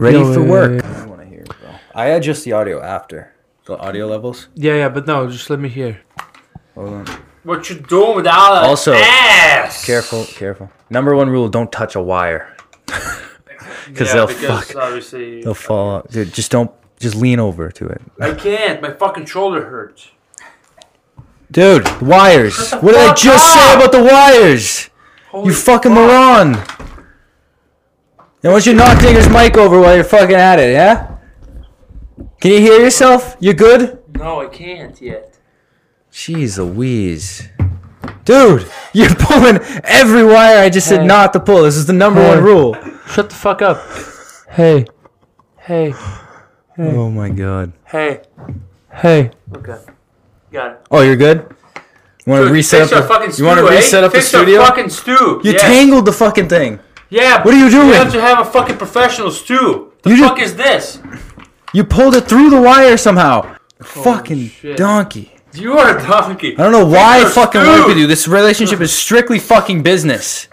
ready Yo, for work. yeah, I want to hear, bro. I adjust the audio after the audio levels. Yeah, yeah, but no, just let me hear. Hold on. What you doing with all that Also, ass? Careful, careful. Number one rule: don't touch a wire. Because Yeah, they'll because fuck. obviously They'll fall. out. Dude, just don't. Just lean over to it. I can't. My fucking shoulder hurts. Dude, wires. What did I fuck just say about the wires? Holy You fucking fuck. moron. Now, why don't you knock Digger's mic over while you're fucking at it, yeah? Can you hear yourself? You good? No, I can't yet. Jeez Louise. Dude, you're pulling every wire I just said Hey. not to pull. This is the number Hey. one rule. Shut the fuck up. Hey. Hey. Oh my god. Hey. Hey. Okay. Got it. Oh, you're good? You want to reset fix up the, fucking You want to eh? reset up the Fix studio? fucking stew. You tangled the fucking thing. Yeah. What are you doing? You have to have a fucking professional stew. The You ju- fuck is this? You pulled it through the wire somehow. fucking shit. donkey. You are a donkey. I don't know why I your fucking stew. work with you. This relationship is strictly fucking business.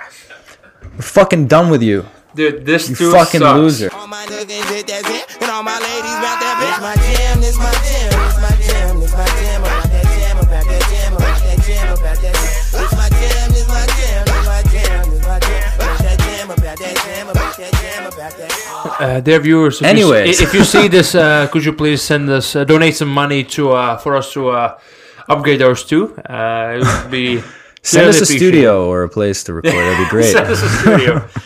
We're fucking done with you. Dude, this You fucking sucks. loser. Uh, dear viewers, if you, see, if you see this, uh, could you please send us, uh, donate some money to uh, for us to uh, upgrade ours too? Uh, it would be Send us a studio or a place to record. That'd be great. send us a studio.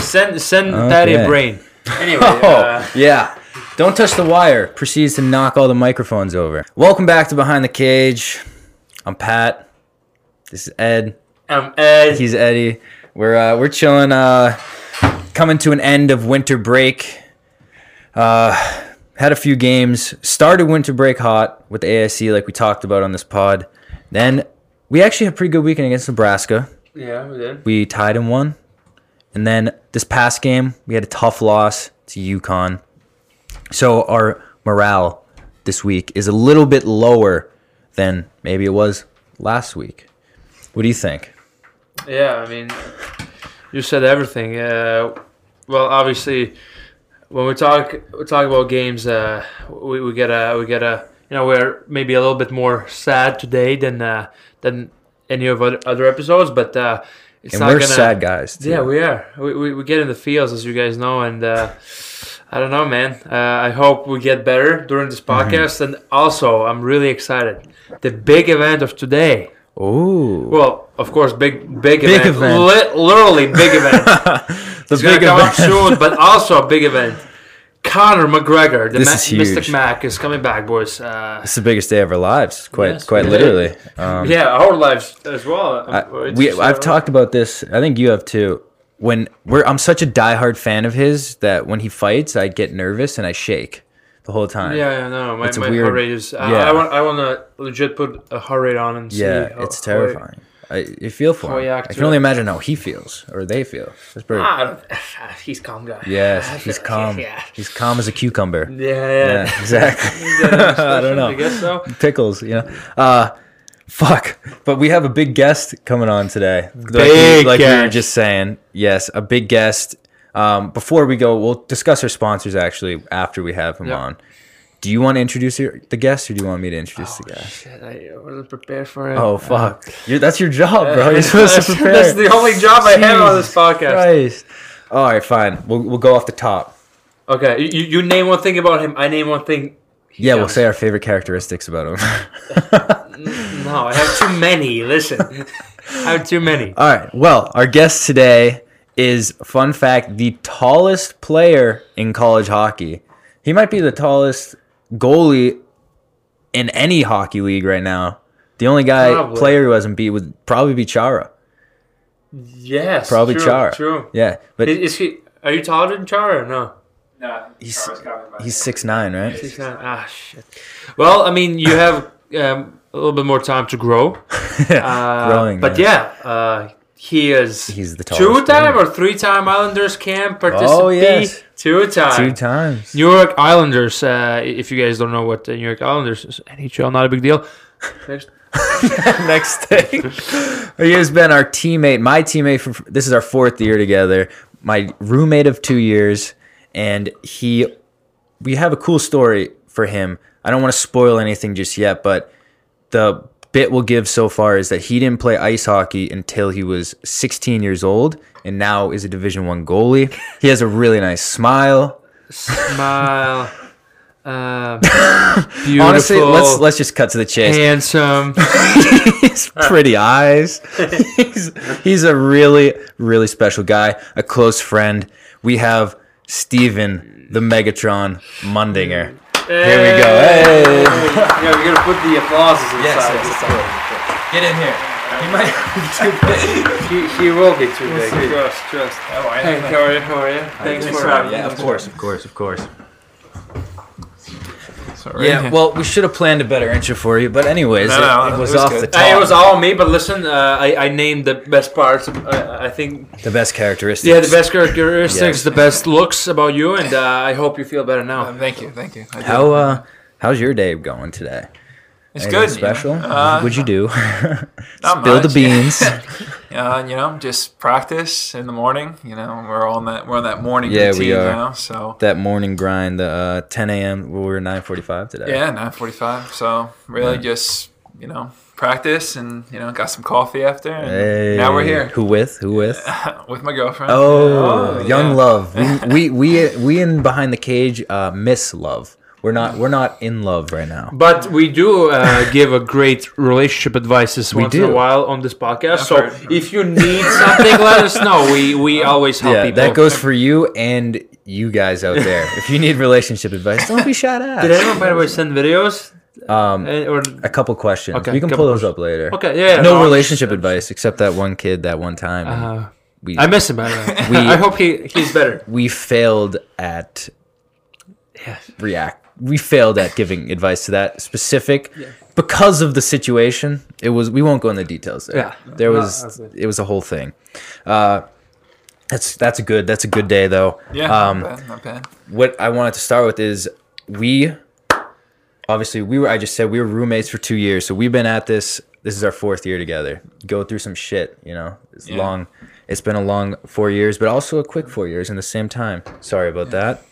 Send send Daddy a Okay. brain. Anyway, Oh, yeah. Don't touch the wire. Proceeds to knock all the microphones over. Welcome back to Behind the Cage. I'm Pat. This is Ed. um, Ed, He's Eddie. We're uh, we're chilling. Coming to an end of winter break. Uh, had a few games. Started winter break hot with the ASC, like we talked about on this pod. Then we actually had a pretty good weekend against Nebraska. yeah, we did. We tied in one. And then this past game, we had a tough loss to UConn. So our morale this week is a little bit lower than maybe it was last week. What do you think? Yeah, I mean, you said everything. Uh, well, obviously, when we talk we talk about games, uh, we, we get a we get a you know we're maybe a little bit more sad today than uh, than any of other, other episodes, but uh, it's And not we're gonna. sad guys. Too. Yeah, we are. We, we, we get in the fields, as you guys know, and uh, I don't know, man. Uh, I hope we get better during this Mm-hmm. podcast, and also I'm really excited. The big event of today. Ooh. Well, of course, big big, Big event, event. Li- literally big event. the it's gonna big come up event. soon, but also a big event. Conor McGregor, the This Ma- is huge. Mystic Mac, is coming back, boys. Uh, It's the biggest day of our lives, quite Yes, quite literally. Um, yeah, our lives as well. I, we, I've uh, talked about this. I think you have too. When we're, I'm such a diehard fan of his that when he fights, I get nervous and I shake the whole time. Yeah, yeah, no, my, It's my weird- heart rate is. I, yeah. I want, I want to legit put a heart rate on and see. Yeah, how- it's how I- terrifying. I, you feel for how him. I can only with- imagine how he feels or they feel. It's pretty. Ah, he's calm guy. yes, he's calm. Yeah, He's calm as a cucumber. yeah, yeah. Yeah, exactly. I don't know. I guess so. Pickles, you know. Uh, fuck. But we have a big guest coming on today. Like, we- Big like we were just saying. Yes, a big guest. Um, before we go, we'll discuss our sponsors actually after we have him Yep. on. Do you want to introduce your, the guest, or do you want me to introduce the guest? Shit, I wasn't prepared for it. Oh fuck! You're, that's your job, bro. You're supposed to prepare. that's the only job I have on this podcast. Christ. All right, fine. We'll we'll go off the top. Okay, you, you name one thing about him. I name one thing. Yeah, we'll say our favorite characteristics about him. No, I have too many. Listen, I have too many. All right. Well, our guest today is fun fact the tallest player in college hockey. He might be the tallest goalie in any hockey league right now. The only guy Probably. player who hasn't beat would probably be Chara. Yes, Probably true, Chara. True. Yeah, but Is, is he? Are you taller than Chara no? No, He's- Chara's got me by he's six nine, right? Six nine. Ah, shit. Well, I mean, you have um, a little bit more time to grow. Uh, Growing, but yeah. yeah, uh, he is He's the two-time or three-time Islanders camp participant. Oh, yes. Two times. Two times. New York Islanders. Uh, if you guys don't know what the New York Islanders is, NHL, not a big deal. Next. Next thing, he has been our teammate, my teammate. For this is our fourth year together. My roommate of two years, and he we have a cool story for him. I don't want to spoil anything just yet, but the bit we'll give so far is that he didn't play ice hockey until he was 16 years old and now is a division 1 goalie. He has a really nice smile. Smile. Um, beautiful. Honestly, let's let's just cut to the chase. handsome. He's pretty eyes. he's, he's a really, really special guy, a close friend. We have Steven, the Megatron Mundinger. Here we go. Hey. Yeah, we're gonna put the applauses inside. Get in here. He might be too big. He, he will be too big. Trust, trust. Oh, hey, how are you? How are you? Thanks for having me. Yeah, of course, of course, of course. So right Yeah, here. well, we should have planned a better intro for you, but anyways, No, it, no, it it was, was off good. the top. Hey, it was all me, but listen, uh, I, I named the best parts. Uh, I think, the best characteristics. yeah, the best characteristics, Yes. the best looks about you, and uh, I hope you feel better Uh, now. thank you, thank you. How uh, how's your day going today? it's Anything good. Special? You know? Uh, What'd you do? not Spill the much. beans. Uh, you know, just practice in the morning. You know, we're on that we're on that morning Yeah, we are. now. So that morning grind, the uh, 10 a.m. We were 9:45 today. yeah, nine forty five. So really, just you know, practice and you know, got some coffee after. And Hey, now we're here Who with? Who with? with my girlfriend. Oh, Yeah. young Yeah. love. We, we we we in behind the cage. Uh, miss love. We're not we're not in love right now. But we do uh, give a great relationship advices We once in do. a while on this podcast. I've So heard. if you need something, let us know. We we always help Yeah, people. that goes for you and you guys out there. if you need relationship advice, don't be shut Did anyone, by the way, send videos? Um, Eh, Or a couple questions. Okay, we can pull those up later. okay, yeah. No I'm relationship just- advice except that one kid that one time. Uh, we I miss him by the way. We- I hope he he's better. we failed at Yeah. react. We failed at giving advice to that specific because of the situation. It was. We won't go into details there. Yeah. there was. that's it. Was a whole thing. Uh, that's that's a good. That's a good day though. Yeah, Um, not bad, not bad. what I wanted to start with is we obviously we were I just said we were roommates for 2 years. So we've been at this this is our fourth year together. Go through some shit, you know. It's Yeah. long it's been a long 4 years, but also a quick 4 years in the same time. Sorry about that.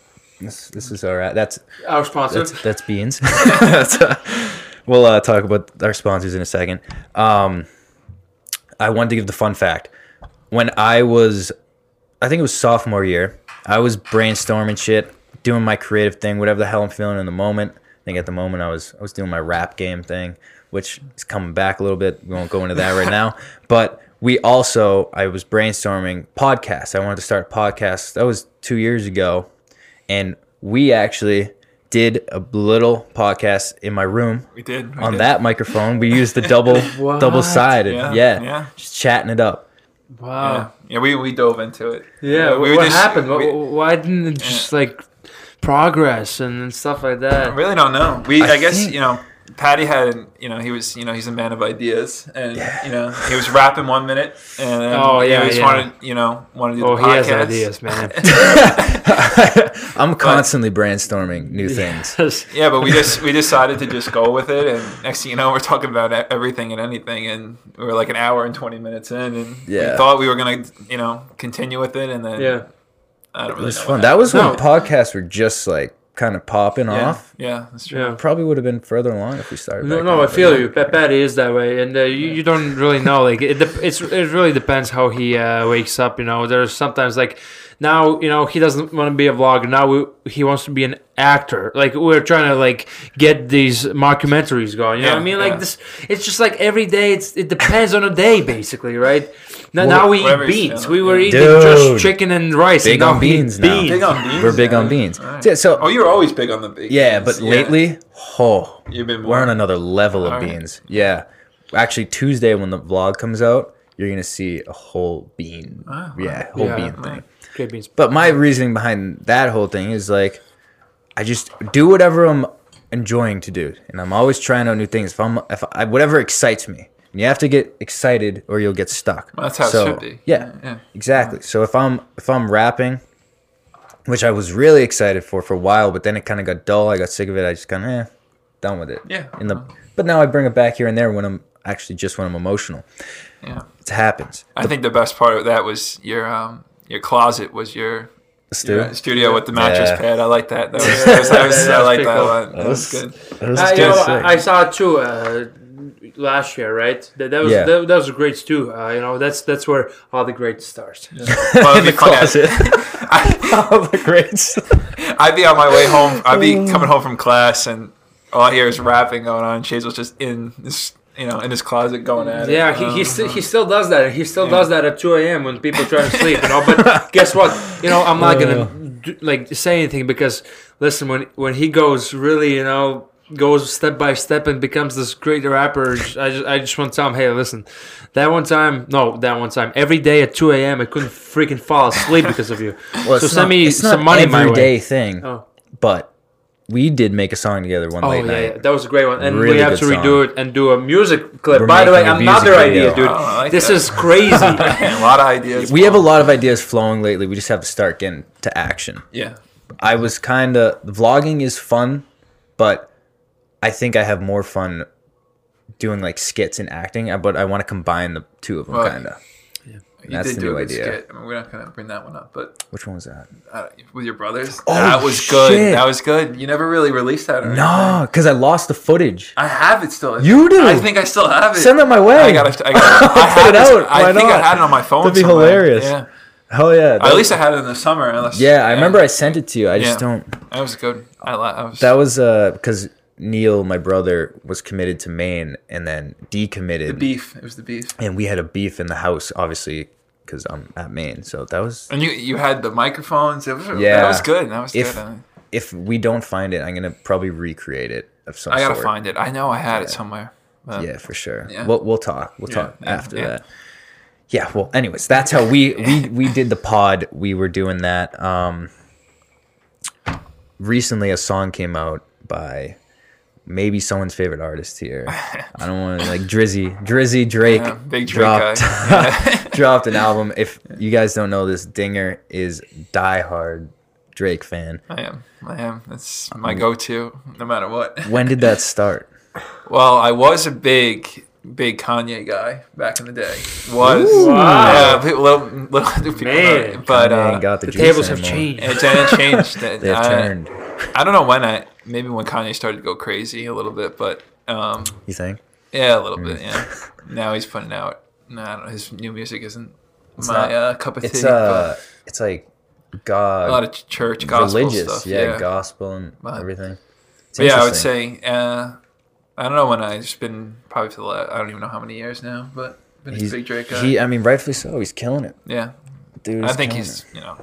This this is all right. That's Our sponsor. that's that's beans. That's, uh, we'll uh, talk about our sponsors in a second. Um, I wanted to give the fun fact. When I was, I think it was sophomore year, I was brainstorming shit, doing my creative thing, whatever the hell I'm feeling in the moment. I think at the moment I was I was doing my rap game thing, which is coming back a little bit. We won't go into that right now. But we also I was brainstorming podcasts. I wanted to start a podcast. That was two years ago, and we actually did a little podcast in my room We did we on did. that microphone. We used the double double sided. Yeah, Yeah, yeah. just chatting it up. Wow. yeah. We we dove into it. Yeah. we what were just- happened? We- Why didn't it just like progress and stuff like that? I that? really don't know. We, I I, guess, think- you know, Patty had, you know, he was, you know, he's a man of ideas, and you know, he was rapping one minute, and then Oh, he yeah, just yeah. wanted, you know, wanted to do Oh, the he has podcast. ideas, man. I'm constantly brainstorming new things. Yes. Yeah, but we just we decided to just go with it, and next thing you know, we're talking about e- everything and anything, and we were like an hour and twenty minutes in, and Yeah. we thought we were gonna, you know, continue with it, and then Yeah. I don't It really was know fun. That was when podcasts were just like kind of popping happened. off. Yeah, yeah, that's true. Yeah. Probably would have been further along if we started. No, back no, I feel you. Pat Patty is that way, and uh, you, you don't really know. Like it, dep- it's it really depends how he uh, wakes up. You know, there's sometimes like now you know he doesn't want to be a vlogger. Now we, he wants to be an actor. Like we're trying to like get these mockumentaries going. You know what I mean? Like yeah. this, it's just like every day. It's it depends on the day, basically, right? Now, Well, now we eat whatever beans. We were eating Dude. just chicken and rice. Big and on now we eat beans now. Big on beans. We're big on yeah. beans. Alright. Yeah, so Oh, you're always big on the big. yeah, beans. but lately, oh, you've been we're on another level of Alright. beans. Yeah, actually, Tuesday when the vlog comes out, you're gonna see a whole bean. Ah, yeah, whole Yeah. bean thing. Okay, beans. But my reasoning behind that whole thing is like, I just do whatever I'm enjoying to do, and I'm always trying out new things. If I'm, if I, whatever excites me, and you have to get excited or you'll get stuck. That's how it should be. Yeah, Yeah. exactly. So if I'm if I'm rapping, which I was really excited for for a while, but then it kind of got dull. I got sick of it. I just kind of eh, done with it. Yeah. In the but now I bring it back here and there when I'm actually just when I'm emotional. Yeah. It happens. I think the best part of that was your um your closet was your Stu? Yeah, studio with the mattress Yeah. pad. I like that. That was, that was, that was, I like that cool. one. That That was was- good. That was Uh, you good know. I, I saw it too uh, last year, right? That, that was Yeah. that, that was great too. Uh, you know, that's that's where all the great stars. Well, in the funny. closet. I, All the greats. I'd be on my way home. I'd be coming home from class, and all I hear is rapping going on. Chase was just in this, you know, in his closet going at it. Yeah, he, he, Um, st- he still does that. He still does that at 2 a.m. when people try to sleep, you know. But guess what? You know, I'm not gonna like say anything because listen, when when he goes really, you know, goes step by step and becomes this great rapper, I just I just want to tell him, hey, listen, that one time, no, that one time, every day at 2 a.m. I couldn't freaking fall asleep because of you. Well, so send not- me it's some not money my way. thing, Oh. but we did make a song together one Oh late yeah, night. yeah, that was a great one, and Really we have to redo song. it and do a music clip. We're By the way, making a another video. idea, dude. Oh, like this that. is crazy. a lot of ideas. We have a lot of ideas flowing lately. We just have to start getting to action. Yeah. I was kind of vlogging is fun, but I think I have more fun doing like skits and acting. But I want to combine the two of them, Well, kind of. You That's did the do new a good idea. skit. I mean, we're not gonna bring that one up, but Which one was that? uh, with your brothers, Oh, that was good. That was good. You never really released that. Or anything. No, because I lost the footage. I have it still. You do? I think I still have it. Send that my way. I gotta. I, gotta, I Put had it this- out. I think not? I had it on my phone. That'd be somewhere. hilarious. Yeah. Hell yeah! At least I had it in the summer. Unless, yeah, I remember I sent it to you. I just Yeah. don't. That was good. I, I was. That was uh because Neil, my brother, was committed to Maine and then decommitted. the beef. It was the beef. and we had a beef in the house, obviously, because I'm at Maine. So that was. And you you had the microphones. It was, Yeah. That was good. That was If good. If we don't find it, I'm gonna probably recreate it of some sort. I gotta sort. find it. I know I had it somewhere. but- Yeah, for sure. Yeah. We'll we'll talk. We'll Yeah, talk yeah, after yeah. that. Yeah. Well, anyways, that's how we we we did the pod. We were doing that. Um, recently, a song came out by maybe someone's favorite artist here. I don't want to like Drizzy, Drizzy Drake. Yeah, big Drake dropped guy. dropped an album. If you guys don't know this, Dinger is diehard Drake fan. I am. I am. That's my go-to, no matter what. When did that start? Well, I was a big, big Kanye guy back in the day. Was Wow. yeah, people, little, little people, Man. know but uh, got the, The juice tables have anymore. changed. it, it changed. They've I, turned. I don't know when I maybe when Kanye started to go crazy a little bit, but um, You think? yeah, a little bit. Mm. Yeah. Now he's putting out. No, I don't know. His new music isn't my not- uh, cup of It's tea. uh, it's like God. a lot of church gospel religious, stuff. yeah, gospel and But- everything. It's yeah, I would say uh, I don't know when I just been probably for the last, I don't even know how many years now, but been he's a big Drake guy. he. I mean, rightfully so. He's killing it, yeah, dude. I think he's it. you know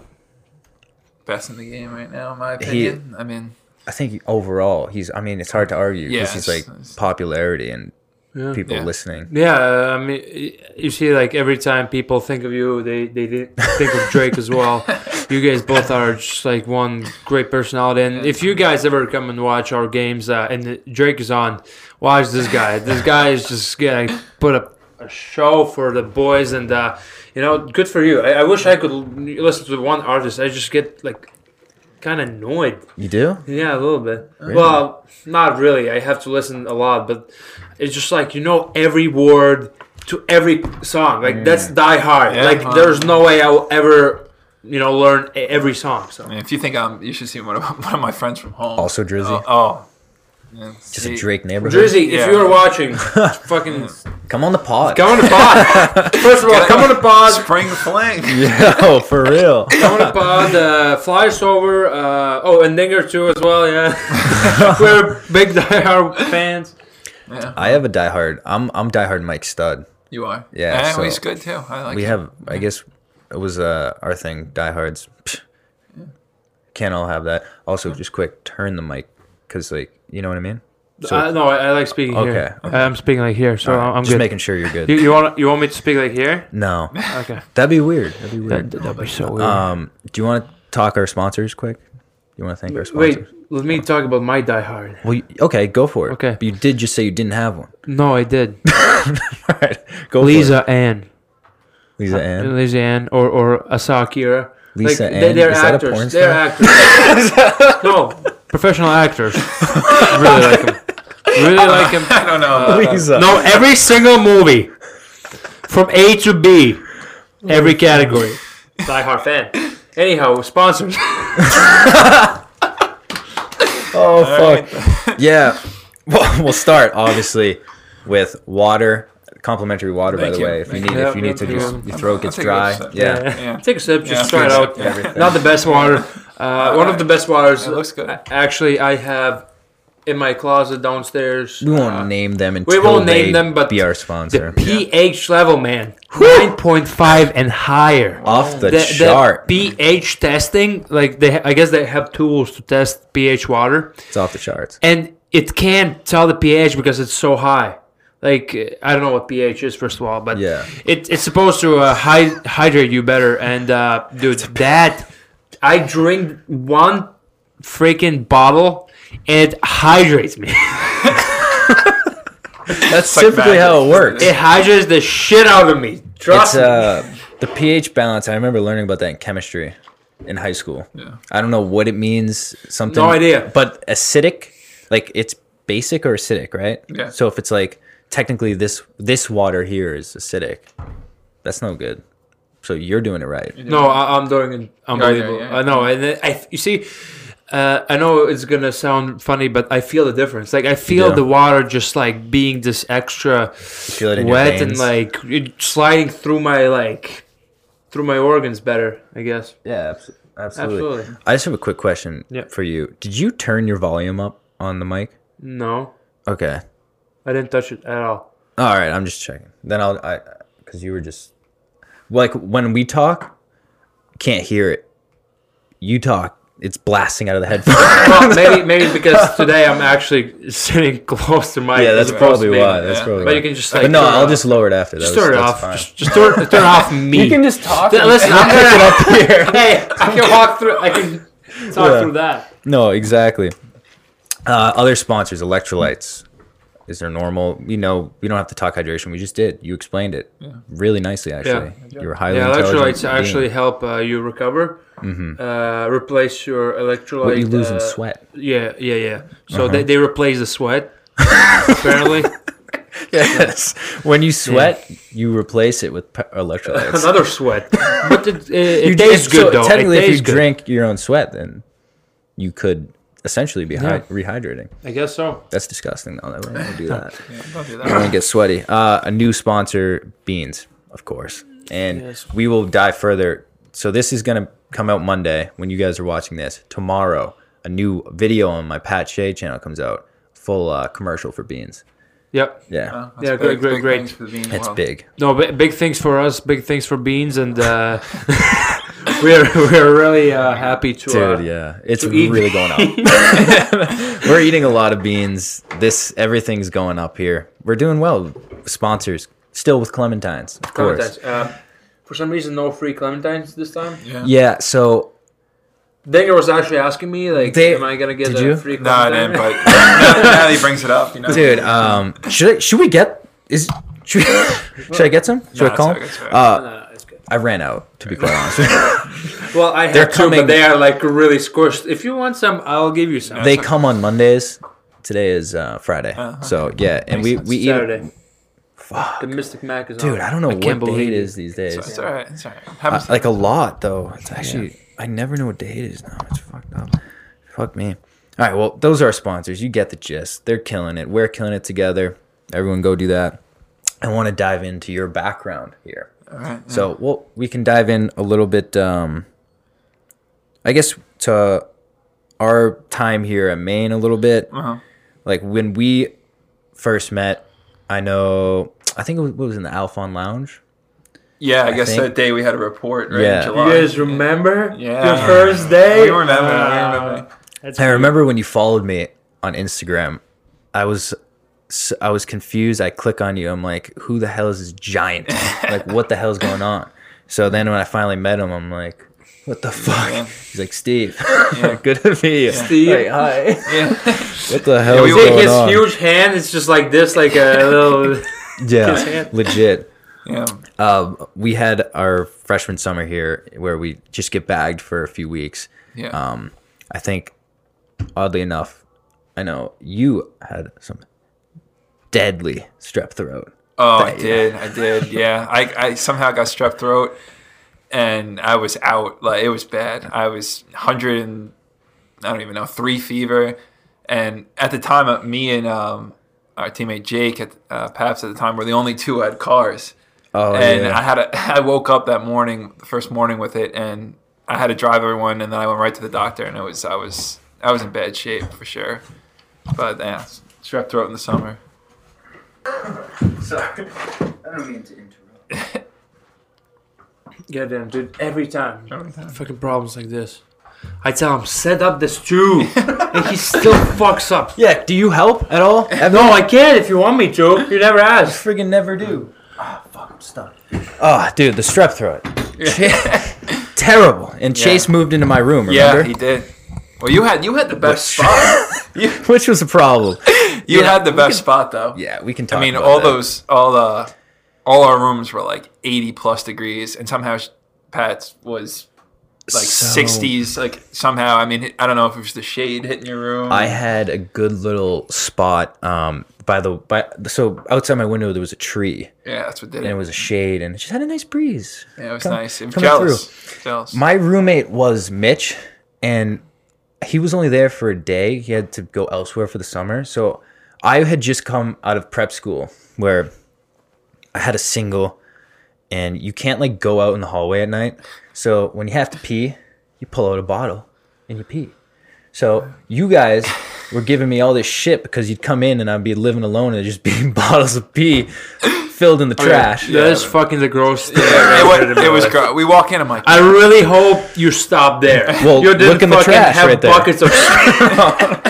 best in the game right now, in my He- opinion. I mean, I think overall, he's. I mean, it's hard to argue because Yeah, he's like it's- popularity and Yeah. people Yeah. listening. Yeah, I mean, you see, like every time people think of you, they they think of Drake as well. You guys both are just like one great personality, and if you guys ever come and watch our games uh, and Drake is on, watch this guy. This guy is just gonna put up a show for the boys, and uh, you know, good for you. I, I wish I could listen to one artist. I just get like kind of annoyed. You do? Yeah, a little bit. Well, not really. I have to listen a lot, but it's just like you know every word to every song. Like mm. that's die hard. Yeah, like huh. there's no way I will ever, you know, learn every song. So I mean, if you think I'm, you should see one of one of my friends from home. Also Drizzy? Oh, oh. Yeah, Just see- a Drake neighborhood. Drizzy, if Yeah. you're watching, fucking Come on the pod. come on the pod. First of all, come on the pod. Spring Fling. Yo, for real. Come on the pod. Uh, fly us over. Uh, oh, and Dinger too as well. Yeah, we're big diehard fans. Yeah, I have a diehard. I'm I'm diehard Mike Stud. you are. Yeah, and so- he's good too. I like. we him. have i guess it was uh our thing diehards Psh, can't all have that also just quick turn the mic because like you know what i mean so uh, no, I, I like speaking here. Okay, I'm speaking like here, so alright, I'm just good. making sure you're good You, you want you want me to speak like here? no Okay. that'd be weird that'd be weird that'd be so weird. um do you want to talk our sponsors quick you want to thank our sponsors? Wait, let me talk about my Die Hard. well you- okay go for it Okay. but you did just say you didn't have one No, I did. all right go Lisa Ann. for it. lisa Ann. Lisa Ann or or Asa Akira. Lisa like, Ann? They, they're Is that actors. they're actors. no, professional actors. really like them. Really like them. I don't know. lisa uh, No, every single movie from A to B, every category. Die Hard fan. Anyhow, sponsors. Oh All fuck. yeah. Well, we'll start obviously with water. Complimentary water, by Thank the you. way. If you Thank need, you. if you need to Yeah, just your throat I'll gets take a dry, sip. yeah. Yeah. Take a sip. Just Yeah, try it out. sip, everything. Not the best water. Uh, one of the best waters. It looks good. uh, Actually, I have in my closet downstairs. We won't uh, name them until won't name they them, but be our the sponsor. pH level, man, nine point five and higher. Off the, chart. The pH testing, like they, I guess they have tools to test pH water, it's off the charts. and it can't tell the pH because it's so high. Like uh, I don't know what pH is first of all, but Yeah. it, it's supposed to uh, hy- hydrate you better. And uh, dude, that I drink one freaking bottle, and it hydrates me. That's like typically magic, how it isn't works. it hydrates the shit out of me. Trust It's me. uh the pH balance. I remember learning about that in chemistry in high school. Yeah. I don't know what it means. Something. No idea. But acidic, like it's basic or acidic, right? Yeah. So if it's like technically this this water here is acidic, that's no good. So you're doing it right. No, I, I'm doing it unbelievable. yeah, yeah. I know, and I you see, uh, I know it's gonna sound funny, but I feel the difference. Like I feel do. the water just like being this extra feel it in wet and like it sliding through my like through my organs better. I guess. Yeah, absolutely. Absolutely. I just have a quick question Yeah. for you. Did you turn your volume up on the mic? No, Okay. I didn't touch it at all. All right, I'm just checking. Then I'll I because you were just like when we talk, can't hear it. You talk, it's blasting out of the headphones. Well, maybe maybe because today I'm actually sitting close to my. yeah, that's as opposed to probably why. That's yeah. probably But why. you can just like. but no, I'll off. just lower it after. Just That was- turn it off. fine. Just, just turn, turn off me. You can just talk. Th- Listen, I'm pick it up here. Hey, I can walk through. I can talk Yeah. through that. No, exactly. Uh, other sponsors, electrolytes. Is there normal? You know, we don't have to talk hydration. We just did. You explained it really nicely, actually. You were highly Yeah, electrolytes being. actually help uh, you recover. Uh, replace your electrolyte. what you lose in uh, sweat. Yeah, yeah, yeah. So Uh-huh. they, they replace the sweat. apparently, Yes. When you sweat, you replace it with electrolytes. another sweat. But it, it, it tastes so good though. Technically, if you good. drink your own sweat, then you could essentially be hy- Yeah. rehydrating. I guess so. That's disgusting. though. I wouldn't do that. Yeah, don't do I don't want that. to get sweaty. Uh, a new sponsor, Beans, of course, and Yes. we will dive further. So this is gonna come out Monday when you guys are watching this. Tomorrow, a new video on my Pat Shea channel comes out, full uh, commercial for Beans. Yep. Yeah, that's Yeah, great, big- great, big great. things for the bean it's world. big. No, b- big things for us. Big things for beans, and uh, we're we're really uh, happy to. uh, Dude, yeah, it's really going up. We're eating a lot of beans. This everything's going up here. We're doing well. Sponsors still with clementines, of course. Clementines. Uh, for some reason, no free clementines this time. Yeah. Yeah. So Daniel was actually asking me, like, They- am I gonna get did a you? free No, I clementine? didn't. But now, now that he brings it up, you know. dude, um, should I, should we get is should, should I get some? Should No, I call? it's okay, it's. Uh, No, it's good. I ran out to be quite honest. Well, I They're have two, coming- but they are like really squished. If you want some, I'll give you some. they come on Mondays. Today is uh, Friday, Uh, so yeah, and we sense. we eat. Fuck. The Mystic Mac is on. Dude, I don't know can't what day believe it is these days. It's, it's all right. It's all right. Uh, like a lot though. It's actually I never know what day it is now. It's fucked up. Fuck me. All right, well, those are our sponsors. You get the gist. They're killing it. We're killing it together. Everyone go do that. I want to dive into your background here. All right. So, well, we can dive in a little bit um I guess to our time here at Maine a little bit. Uh-huh. Like when we first met, I know I think it was, what was in the Alfond Lounge. Yeah, I, I guess think- that day we had a report, right? Yeah. In You guys remember Yeah. your first day? We remember. Uh, we remember. I remember when you followed me on Instagram. I was s- I was confused. I click on you. I'm like, who the hell is this giant? like, what the hell's going on? So then when I finally met him, I'm like, what the fuck? Yeah. He's like, Steve, Yeah. good to meet you. Steve. Like, hi. Yeah. What the hell Yeah, is we- going take his on? huge hand. It's just like this, like a little. yeah, legit. yeah. Uh, we had our freshman summer here where we just get bagged for a few weeks. Yeah. Um, I think, oddly enough, I know you had some deadly strep throat. Oh, I did. I did. Yeah. I, I somehow got strep throat. and I was out. Like it was bad. I was hundred and I don't even know three fever, and at the time, uh, me and um, our teammate Jake at uh, Paps at the time were the only two who had cars. Oh and yeah. I had a, I woke up that morning, the first morning with it, and I had to drive everyone, and then I went right to the doctor, and it was I was I was in bad shape for sure. But yeah, strep throat in the summer. Sorry, I don't mean to interrupt. Goddamn, dude. Every time. Fucking problems like this. I tell him, set up the stew. and he still fucks up. Yeah. Do you help at all? No, I can't. if you want me to. You never I asked. friggin' never do. Oh fuck, I'm stuck. Oh, dude, the strep throat. Terrible. And Chase moved into my room. Yeah, Remember? he did. Well, you had you had the best spot. You, Which was a problem. You Yeah, had the best can- spot though. Yeah, we can talk. I mean, all that. those, all the, all our rooms were like 80 plus degrees, and somehow Pat's was like So- 60s. Like somehow, I mean, I don't know if it was the shade hitting your room. I had a good little spot. Um, by the by, so outside my window there was a tree yeah, that's what did and it. And it was a shade and it just had a nice breeze. yeah, it was come- nice. It was jealous. Jealous. My roommate was Mitch, and he was only there for a day. He had to go elsewhere for the summer. So I had just come out of prep school where I had a single, and you can't like go out in the hallway at night. So when you have to pee, you pull out a bottle and you pee. So you guys were giving me all this shit because you'd come in and I'd be living alone and there'd just be bottles of pee filled in the oh, trash. That is fucking the gross thing. it, I've wa- ever heard in my it was gross. We walk in, I'm like, I really hope you stop there. Well, you didn't look in the trash have right there. buckets of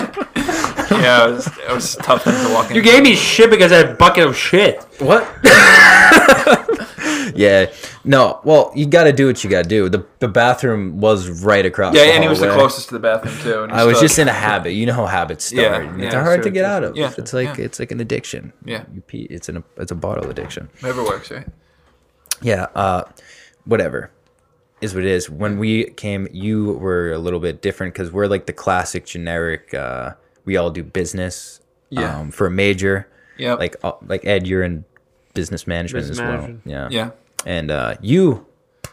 yeah, it was, it was tough to walk in. You gave me shit because I had a bucket of shit. What? yeah. No. Well, you got to do what you got to do. The the bathroom was right across. yeah, the and he was the closest to the bathroom too. and I was stood- just in a habit. You know how habits start. Yeah, and yeah, it's hard to get out sure. of. Yeah, It's like yeah. it's like an addiction. Yeah. You pee. It's an it's a bottle addiction. Never works, right? Yeah. Uh, whatever is what it is. When we came, you were a little bit different because we're like the classic generic. Uh, we all do business. Yeah. Um, for a major. Yeah. Like uh, like Ed, you're in business management Business as management. well. Yeah. yeah, And uh, you,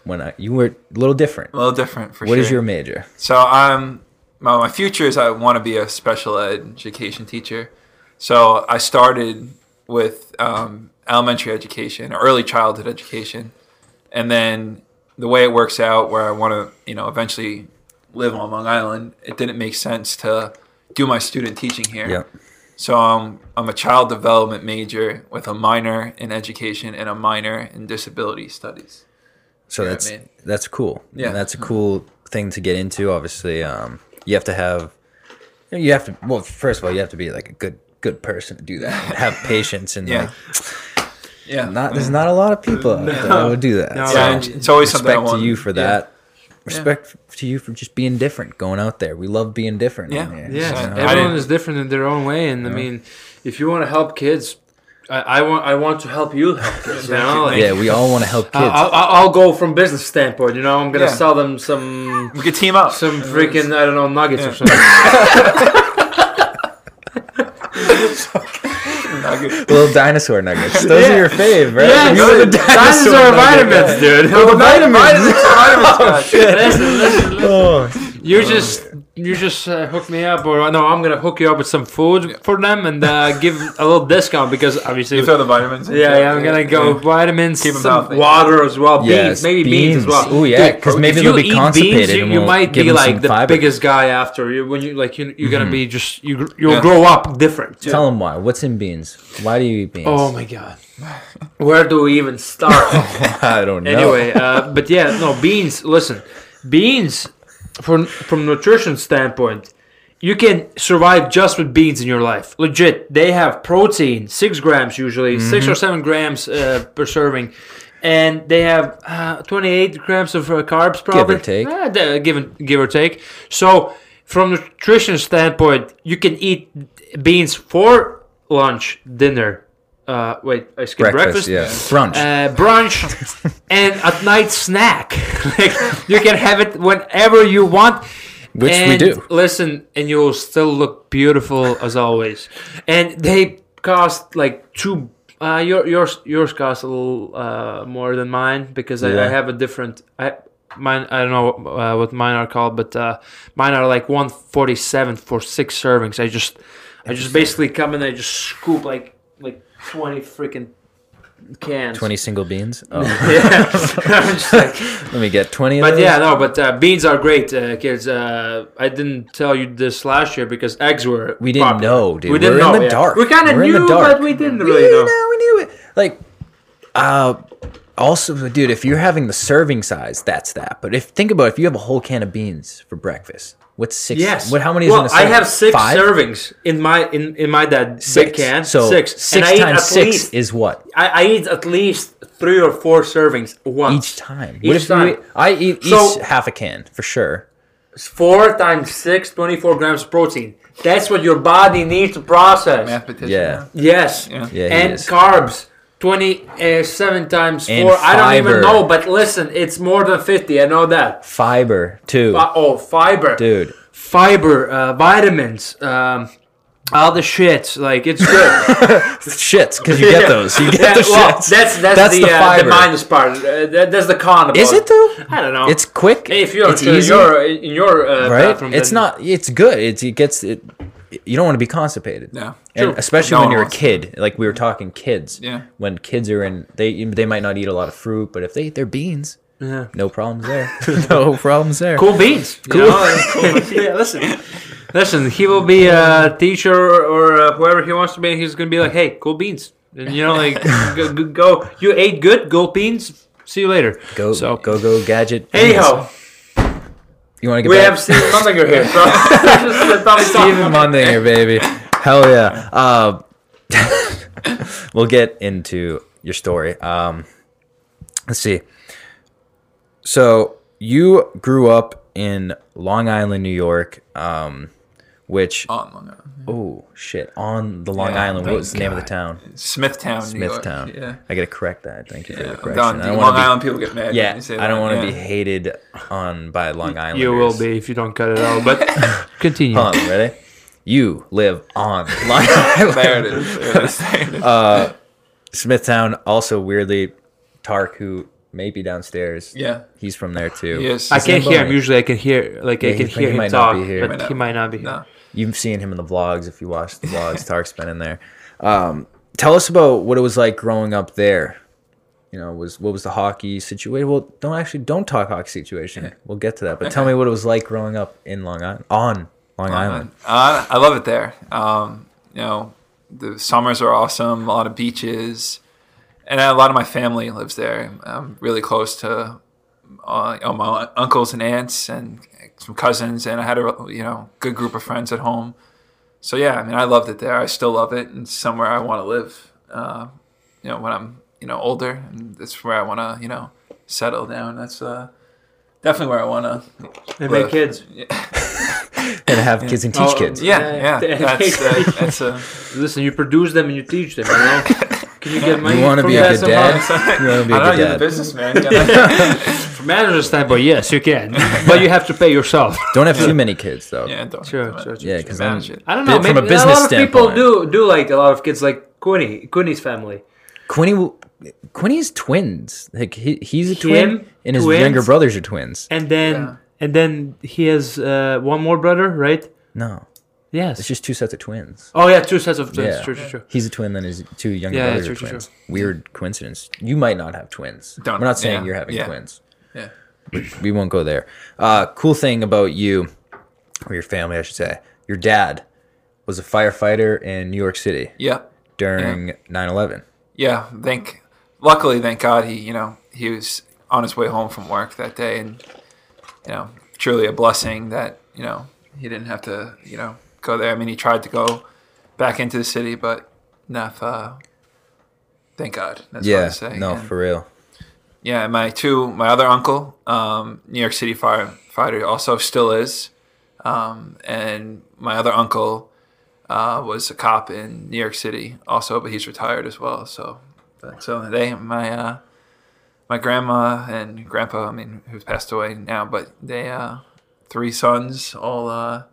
when I, you were a little different. a little different for What sure. is your major? So I'm my, my future is I want to be a special ed education teacher. So I started with um, elementary education, or early childhood education, and then the way it works out, where I want to, you know, eventually live on Long Island, it didn't make sense to do my student teaching here. Yep. So um, I'm a child development major with a minor in education and a minor in disability studies. So Yeah, that's man. that's cool. Yeah. that's a cool thing to get into. Obviously, um, you have to have, you have to. Well, first of all, you have to be like a good good person to do that. have patience and Yeah. like, Yeah. not there's not a lot of people out there that would do that. No. So, yeah, it's always something I respect to you for yeah. that. Respect to you for just being different, going out there. We love being different. Yeah. on here. Yeah, I- I everyone is different in their own way, and I mean, if you want to help kids, I, I want I want to help you help kids. You know, like, yeah. We all want to help I- kids. I'll, I'll I'll go from business standpoint. You know, I'm gonna Yeah. sell them some We could team up. some freaking I don't know nuggets Yeah. or something. Little dinosaur nuggets. Those Yeah. are your fave, right? Yeah, You were the dinosaur nugget vitamins, dude. Oh, the vitamins. Vitamins, oh, listen, listen, listen. Oh, You just you just uh, hook me up, or no, I'm gonna hook you up with some food for them and uh, give a little discount because obviously. You throw the vitamins. Yeah, yeah, I'm gonna go vitamins, Keep 'em some healthy. water as well, Yes, beans, maybe beans, as well. Ooh, yeah, because if maybe you they'll be eat constipated Beans, you, and you we'll might give be 'em like the fiber. biggest guy after you when you like you, you're Mm-hmm. gonna be just you you'll Yeah. grow up different. Tell them why. What's in beans? Why do you eat beans? Oh my god, where do we even start? I don't know. anyway, uh, but yeah, no beans. Listen, beans from from nutrition standpoint, you can survive just with beans in your life. Legit, they have protein, six grams usually, six Mm-hmm. or seven grams uh, per serving. And they have uh, 28 grams of uh, carbs, probably. give or take. Uh, give, give or take. So, from nutrition standpoint, you can eat beans for lunch, dinner. Uh, wait, I skipped breakfast, breakfast. yeah, brunch. Uh, brunch and at night snack. like you can have it whenever you want. Which we do. Listen, and you'll still look beautiful as always. And they cost like two Uh, your yours yours costs a little uh, more than mine because I, I have a different. I mine I don't know uh, what mine are called, but uh, mine are like one forty seven for six servings. I just I just basically come in and I just scoop like like twenty freaking cans. Twenty single beans. Oh, yeah. Like, let me get twenty. Of but yeah, no, but uh, beans are great, uh, kids. Uh, I didn't tell you this last year because eggs were. We didn't popular. know, dude. We didn't We're in the yeah. dark. We kind of We're in the knew, but we didn't we really know. we knew it. Like, uh, also, dude, if you're having the serving size, that's that. But if think about it, if you have a whole can of beans for breakfast, what's six? Yes. What? How many is well, in a I serving? I have six Five? servings in my in, in my dad Six. big can. So six. Six and times six least, is what I, I eat at least three or four servings once. each time. Each what if time. You eat, I eat each So- half a can for sure. Four times six, 24 grams of protein. That's what your body needs to process. Mathematician. Yeah. Yes. Yeah. Yeah, and carbs. 27 times And 4. I don't even know, but listen, it's more than 50. I know that. Fiber too, Fi- oh, fiber. dude. Fiber, uh, vitamins, um, all the shits, Like, it's good. Shits, because you get those. You get Yeah, the well, shits. That's, that's, That's the, the uh, the minus part. Uh, that, that's the con about Is it though? I don't know. It's quick. Hey, if you're it's in easy. your, in your uh, right? bathroom, It's not. It's good. It's it gets it. You don't want to be constipated. No. And True. especially No when you're a wants to. kid, like we were talking kids. Yeah. When kids are in, they they might not eat a lot of fruit, but if they eat their beans, Yeah. no problems there. no problems there. Cool beans. you Cool. know? yeah, listen. Listen, he will be a teacher or, or uh, whoever he wants to be. He's going to be like, hey, cool beans. And, you know, like, go, go, go. You ate good, go beans. See you later. Go So- go go gadget. Anyhow, you want to get we back? have Steven Mundinger here. So just thought we Steven Mundinger, baby. Hell yeah. Uh, we'll get into your story. Um, let's see. So you grew up in Long Island, New York, um, which On Long Island. oh shit on the Long Yeah, Island. What was the name of the town? Smithtown, New York. Smithtown. Yeah. I gotta correct that. Thank you for the correction. done. I don't Long want to Island people get mad. when. Yeah, you say I don't want to yeah. be hated on by Long Island. You will be if you don't cut it out. But continue. Hold on, ready? You live on Long Island. There it is. There it is. There it is. Uh, Smithtown, also weirdly, Tark, who may be downstairs. yeah. He's from there too. Yes. I can't hear him. Usually I can hear, like, Yeah, I can hear he him might not talk. be here. But he might not be here. No. You've seen him in the vlogs if you watch the vlogs. Tark's been in there. Um, tell us about what it was like growing up there. You know, was what was the hockey situation? Well, don't actually don't talk hockey situation. We'll get to that. But tell me what it was like growing up in Long Island on Long Island. Uh, I love it there. Um, you know, the summers are awesome. A lot of beaches, and a lot of my family lives there. I'm really close to uh, you know, my uncles and aunts and some cousins, and I had a you know good group of friends at home. So yeah, I mean, I loved it there. I still love it, and it's somewhere I want to live. Uh, you know, when I'm you know older, and that's where I want to you know settle down. That's uh, definitely where I want to. And make kids. And have kids and teach Oh, kids. Yeah. Yeah, yeah. That's uh, that's a. Listen, you produce them and you teach them, you know? Can you get money You want to be a good dad? You want to be I a don't know. good You're the dad? businessman. You gotta- From manager's standpoint, yes, you can. but you have to pay yourself. Don't have too many kids though. yeah, don't. Sure, sure, sure. Yeah, because manage it. I don't know. From a maybe business a lot of people do do like a lot of kids, like Quinny, Quinny's family. Quinny, Quinny's twins. Like he, he's a Him, twin, and his twins. younger brothers are twins. And then Yeah. and then he has uh, one more brother, right? No, Yes. it's just two sets of twins. oh yeah, two sets of twins. Yeah. True, true, true. He's a twin, then his two younger Yeah, brothers true, are true, twins. Weird coincidence. You might not have twins. Don't- We're not saying yeah, you're having yeah. twins. Yeah. We won't go there. Uh, cool thing about you, or your family, I should say, your dad was a firefighter in New York City Yeah. during 9/11. Yeah. Thank. Luckily, thank God, he you know he was on his way home from work that day, and you know truly a blessing that you know he didn't have to you know go there. I mean, he tried to go back into the city, but enough. Uh, thank God. That's what I Yeah, say. no, And- for real. Yeah, my two, my other uncle, um, New York City firefighter, also still is, um, and my other uncle uh, was a cop in New York City, also, but he's retired as well. So, but, so they, my, uh, my grandma and grandpa, I mean, who's passed away now, but they, uh, three sons, all uh,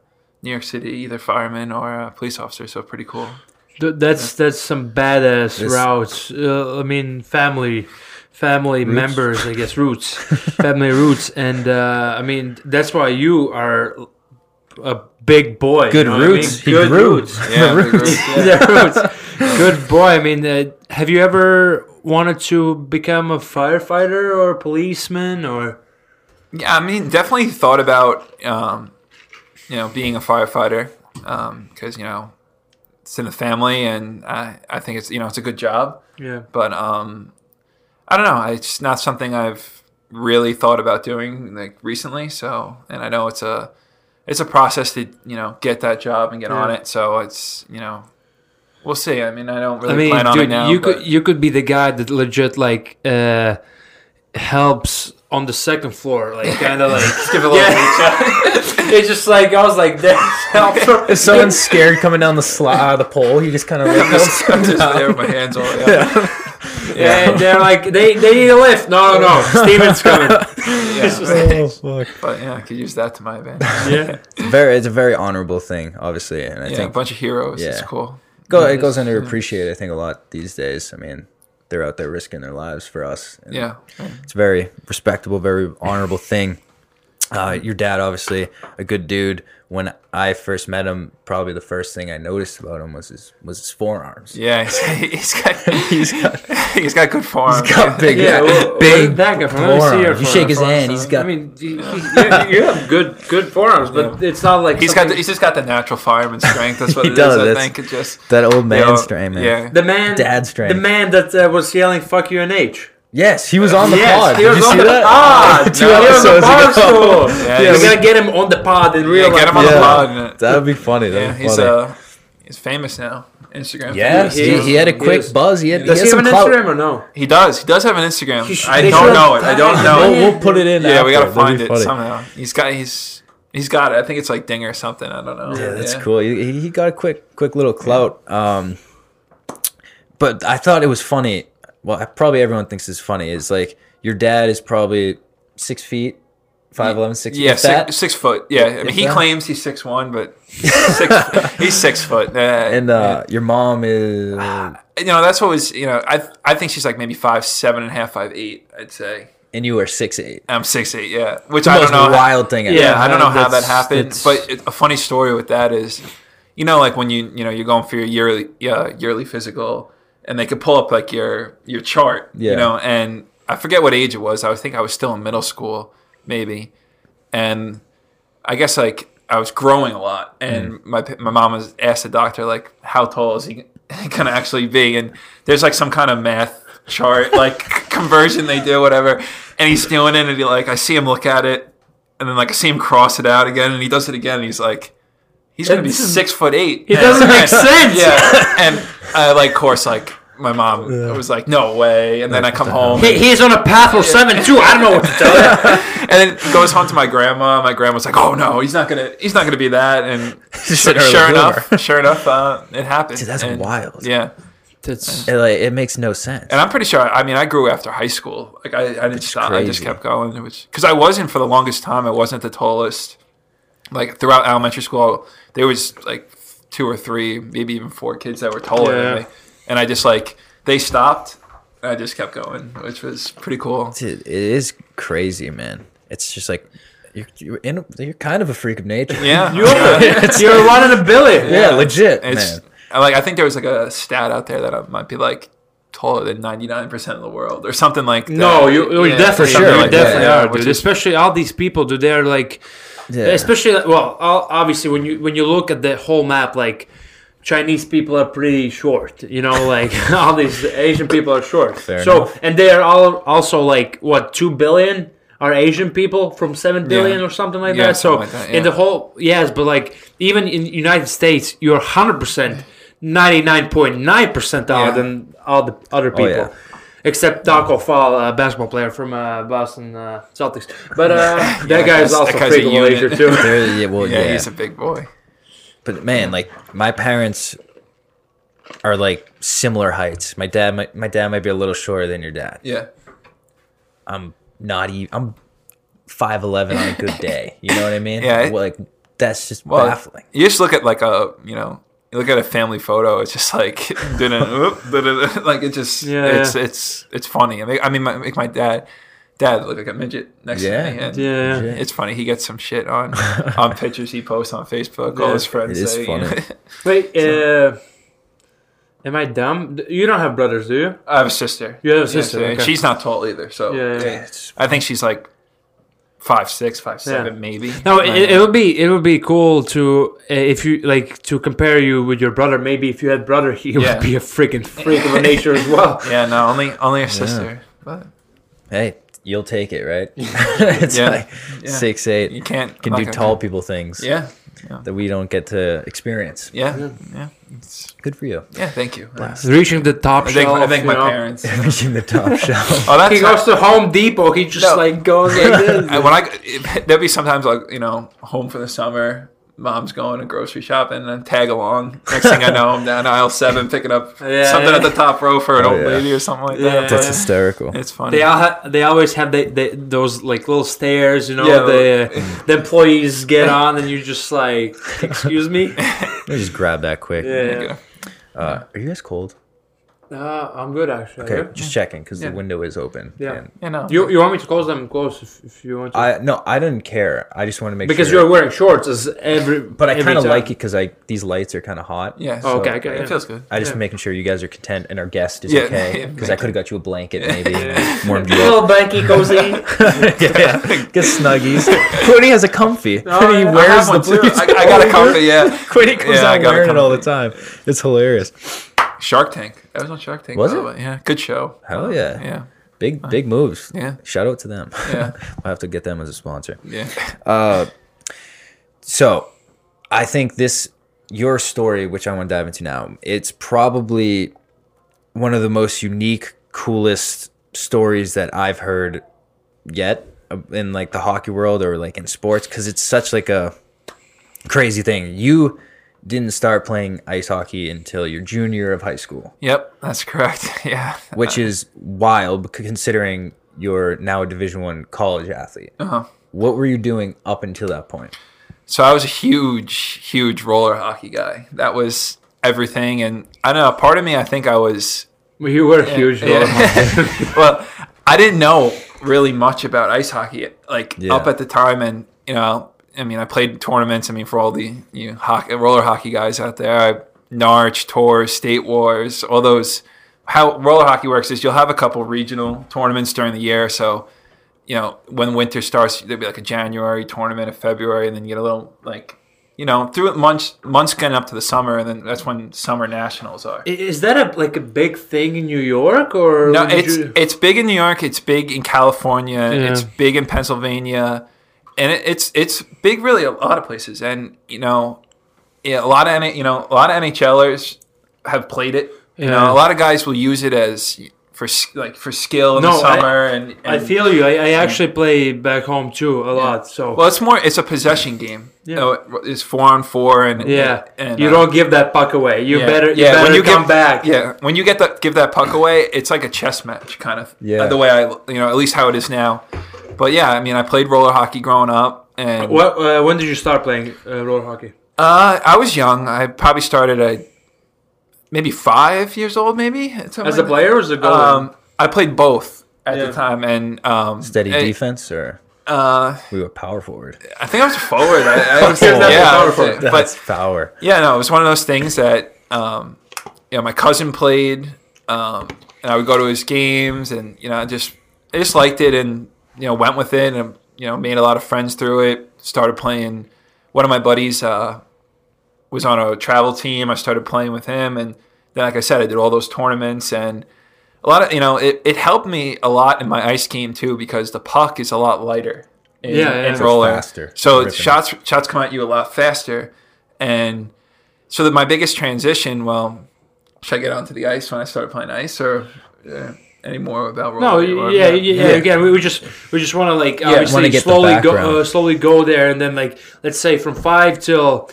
New York City, either fireman or uh, police officer. So pretty cool. Th- that's that's some badass This- routes. Uh, I mean, family, family members, I guess, roots, family roots, and uh, I mean that's why you are a big boy. Good you know what I mean? roots. He Good grew. roots. Yeah, big roots, yeah. Yeah, roots. Good boy. I mean, uh, have you ever wanted to become a firefighter or a policeman or? Yeah, I mean, definitely thought about um, you know being a firefighter because you know it's in the family, and I I think it's you know it's a good job. Yeah. But um, I don't know. It's not something I've really thought about doing like recently. So, and I know it's a it's a process to you know get that job and get on it. So it's you know we'll see. I mean, I don't really I mean, plan on dude, it now. you but- could you could be the guy that legit like uh, helps on the second floor, like kind of like give a little Yeah. it's just like I was like, that helps. If someone's scared coming down the sli- uh, the pole, you just kind of like just, I'm just there with my hands all yeah. and they're like, they they need a lift. No, no, no, Steven's coming. It's just like- Oh, fuck. But yeah, I could use that to my advantage. yeah, It's very, it's a very honorable thing, obviously, and I Yeah, a bunch of heroes. Yeah. It's Yeah. cool. go, it goes underappreciated. I think a lot these days. I mean, they're out there risking their lives for us. and Yeah. it's a very respectable, very honorable thing. Uh, your dad, obviously, a good dude. When I first met him, probably the first thing I noticed about him was his was his forearms. Yeah, he's, he's got He's got, he's got good form. got big, yeah. Well, big that guy from let me see your forearms. You shake his forearms. hand, he's got- I mean, you, you, you have good good forearms, but it's not like He's got the, he's just got the natural fireman strength. That's what He it is. does, I think it just that old man you know, strain, man. Yeah, the man, Dad strength. the man that uh, was yelling "fuck you" and H. Yes, he was on the yes, pod. he Did was you on see the that? pod. Two He was on episodes the ago. Barstool. Yeah, we're gonna get him on the pod in real yeah, get him on life. the Yeah. pod. That would be funny. That yeah, would be he's funny. uh he's famous now. Instagram. yeah, he, he had a quick is. buzz. He had, Does had he have some an clout. Instagram or no? He does. He does have an Instagram. He I don't know it. I don't know We'll, we'll put it in. Yeah, we gotta find it funny. somehow. He's got he's he's got it. I think it's like Ding or something. I don't know. Yeah, that's cool. He, he got a quick, quick little clout. Um, but I thought it was funny. Well, probably everyone thinks it's funny. Is like your dad is probably six feet, five eleven, six. Yeah, six, six foot. Yeah, I mean, he that. claims he's six one, but six, he's six foot. Uh, and uh, your mom is. you know, that's what was. You know, I I think she's like maybe five seven and a half, five eight. I'd say and you are six eight. I'm six eight. Yeah, which The I don't know. how- wild thing. ever. yeah, Yeah, I don't know how that happened. that's- But it, a funny story with that is, you know, like when you you know you're going for your yearly yeah yearly physical, and they could pull up like your your chart. Yeah. You know, and I forget what age it was. I was think I was still in middle school, maybe, and I guess like I was growing a lot, and my my mom was asked the doctor like, how tall is he gonna actually be? And there's like some kind of math chart, like conversion they do, whatever. And he's doing it, and he like I see him look at it, and then like I see him cross it out again, and he does it again, and he's like. He's gonna be This is- six foot eight. It doesn't make sense. Yeah, and uh, like, of course, like my mom was like, "No way!" And then I come home, He, he's on a path of seven too. I don't know what to tell you. and then goes home to my grandma. My grandma's like, "Oh no, he's not gonna, he's not gonna be that." And sure, sure enough, sure enough, uh, it happened. Dude, that's And, wild. Yeah, That's It, like, it makes no sense. and I'm pretty sure. I mean, I grew after high school. Like I, I didn't stop. I just kept going. It was because I wasn't for the longest time. I wasn't the tallest. Like throughout elementary school, there was like two or three, maybe even four kids that were taller Yeah. than me, and I just like they stopped. And I just kept going, which was pretty cool. Dude, it is crazy, man. It's just like you're you're, in, you're kind of a freak of nature. Yeah, you're, you're one in a billion. yeah, legit, It's man. like I think there was like a stat out there that I might be like taller than ninety nine percent of the world or something like that. No, you, you Yeah, definitely, for sure, you like definitely that, yeah, are, dude. is- Especially all these people, dude. They're like, Yeah. especially well, obviously when you when you look at the whole map, like Chinese people are pretty short. You know, like all these Asian people are short. Fair so enough. and they are all also like what two billion are Asian people from seven billion Yeah. or something like Yeah, that. So like that, in the whole yes, but like even in United States, you're hundred percent. 99.9 percentile Yeah. than all the other people yeah. except Tacko Fall, uh, basketball player from uh, Boston uh, Celtics. But uh, that Yeah, guy is also that guy's a freak of too. Yeah, well, yeah, yeah. he's a big boy. But man, like my parents are like similar heights. My dad, might, my dad might be a little shorter than your dad. Yeah, I'm not even. I'm five eleven on a good day. You know what I mean? Yeah, Well, like that's just well, baffling. you just look at like a you know you look at a family photo, it's just like didn't like it just Yeah, it's yeah. it's it's funny. I mean, I mean, my, my dad dad look like a midget next Yeah. to me. And Yeah. Yeah. It's funny. He gets some shit on on pictures he posts on Facebook. All his friends It is say, funny. Wait, uh, am I dumb? You don't have brothers, do you? I have a sister. You have a Yeah, sister, and okay. she's not tall either. So Yeah, yeah. yeah, I think she's like five six, five seven, maybe. No, Like, it, it would be it would be cool to uh, if you like to compare you with your brother. Maybe if you had brother, he Yeah. would be a freaking freak of a nature as well. yeah, no, only only a sister. But Hey, you'll take it, right? it's Yeah. like Yeah. six eight. you can't Can do tall gonna- people things Yeah, that we don't get to experience. yeah, Yeah. yeah. It's, Good for you. yeah, thank you. Reaching the top I think, shelf. I think my know. parents. Reaching the top shelf. Oh, that's He goes to Home Depot. He just No. like goes like this. I, when I there'd be sometimes like you know home for the summer, mom's going to grocery shopping and then tag along. Next thing I know, I'm down aisle seven picking up Yeah, something yeah. at the top row for an Oh, old yeah. lady or something like Yeah. that. That's But hysterical. it's funny. They all ha- they always have the, the, those like little stairs, you know. Yeah, the the employees get on, and you just like, excuse me. Let me just grab that quick. Yeah. Uh, are you guys cold? Uh, I'm good actually. Okay, Yeah. just checking because Yeah. the window is open. Yeah. and you know, You you want me to close them close if, if you want to? I no, I didn't care. I just want to make because sure. you're wearing shorts as every. but I kind of like it because I these lights are kind of hot. yeah. Oh, okay, so okay, It feels good. I just Yeah. making sure you guys are content and our guest is Yeah, okay because I could have got you a blanket maybe Yeah. warmed you A up. little blanky cozy. yeah, get snuggies. Quinny has a comfy. Oh, Quinny. I wears I have the one I, I got a comfy. Yeah, Quinny comes Yeah, I out got a wearing it all the time. It's hilarious. Shark Tank. That was on Shark Tank. Was it? way. Yeah, good show. Hell yeah. Yeah, Big big moves. Yeah. Shout out to them. Yeah. I'll have to get them as a sponsor. yeah. Uh, so I think this your story, which I want to dive into now, it's probably one of the most unique, coolest stories that I've heard yet uh, in like the hockey world or like in sports because it's such like a crazy thing. You didn't start playing ice hockey until your junior year of high school, Yep, that's correct. Yeah. which is wild considering you're now a Division One college athlete. Uh-huh. What were you doing up until that point? So I was a huge, huge roller hockey guy. That was everything, and I don't know. Part of me, I think I was. you were a huge. Yeah. well, I didn't know really much about ice hockey like Yeah. up at the time, and you know, I mean, I played tournaments. I mean, for all the you know, hockey, roller hockey guys out there, I, Narch, Tours, State Wars, all those. How roller hockey works is you'll have a couple regional tournaments during the year. So, you know, when winter starts, there'll be like a January tournament, a February, and then you get a little like, you know, through months months getting up to the summer, and then that's when summer nationals are. Is that a like a big thing in New York or? No, it's you- it's big in New York. It's big in California. Yeah. It's big in Pennsylvania, and it, it's it's big really a lot of places. And you know, yeah, a lot of N- you know a lot of NHLers have played it. You know, a lot of guys will use it as for like for skill in the No, I- summer. and, I feel you. I, I actually play back home too a lot. So well, it's more it's a possession game. Yeah. You know, it's four on four, and yeah, and, you uh, don't give that puck away. You yeah. better. You Yeah, better when you come give- back. Yeah, when you get that, give that puck away, it's like a chess match, kind of. Yeah. Uh, the way I, you know, at least how it is now. But yeah, I mean, I played roller hockey growing up, and What? Uh, when did you start playing uh, roller hockey? uh, I was young. I probably started at maybe five years old, maybe something As a like player or as a goalie? Um, I played both at Yeah. the time, and um, Steady and, defense or Uh, we were power forward? I think I was forward. I, I was, That's a yeah, power I was- forward. but That's power. Yeah, no, it was one of those things that um, you know my cousin played, um, and I would go to his games, and you know, I just I just liked it, and you know, went with it, and you know, made a lot of friends through it. Started playing. One of my buddies uh, was on a travel team. I started playing with him, and then, like I said, I did all those tournaments, and a lot of you know, it, it helped me a lot in my ice game too because the puck is a lot lighter. In, Yeah, yeah. in roller. faster. So Ripping. shots shots come at you a lot faster, and so that my biggest transition. Well, should I get onto the ice when I started playing ice, or uh, any more about roller? No, or- yeah, yeah, yeah. Again, we, we just we just want to like wanna obviously get slowly go uh, slowly go there, and then like let's say from five till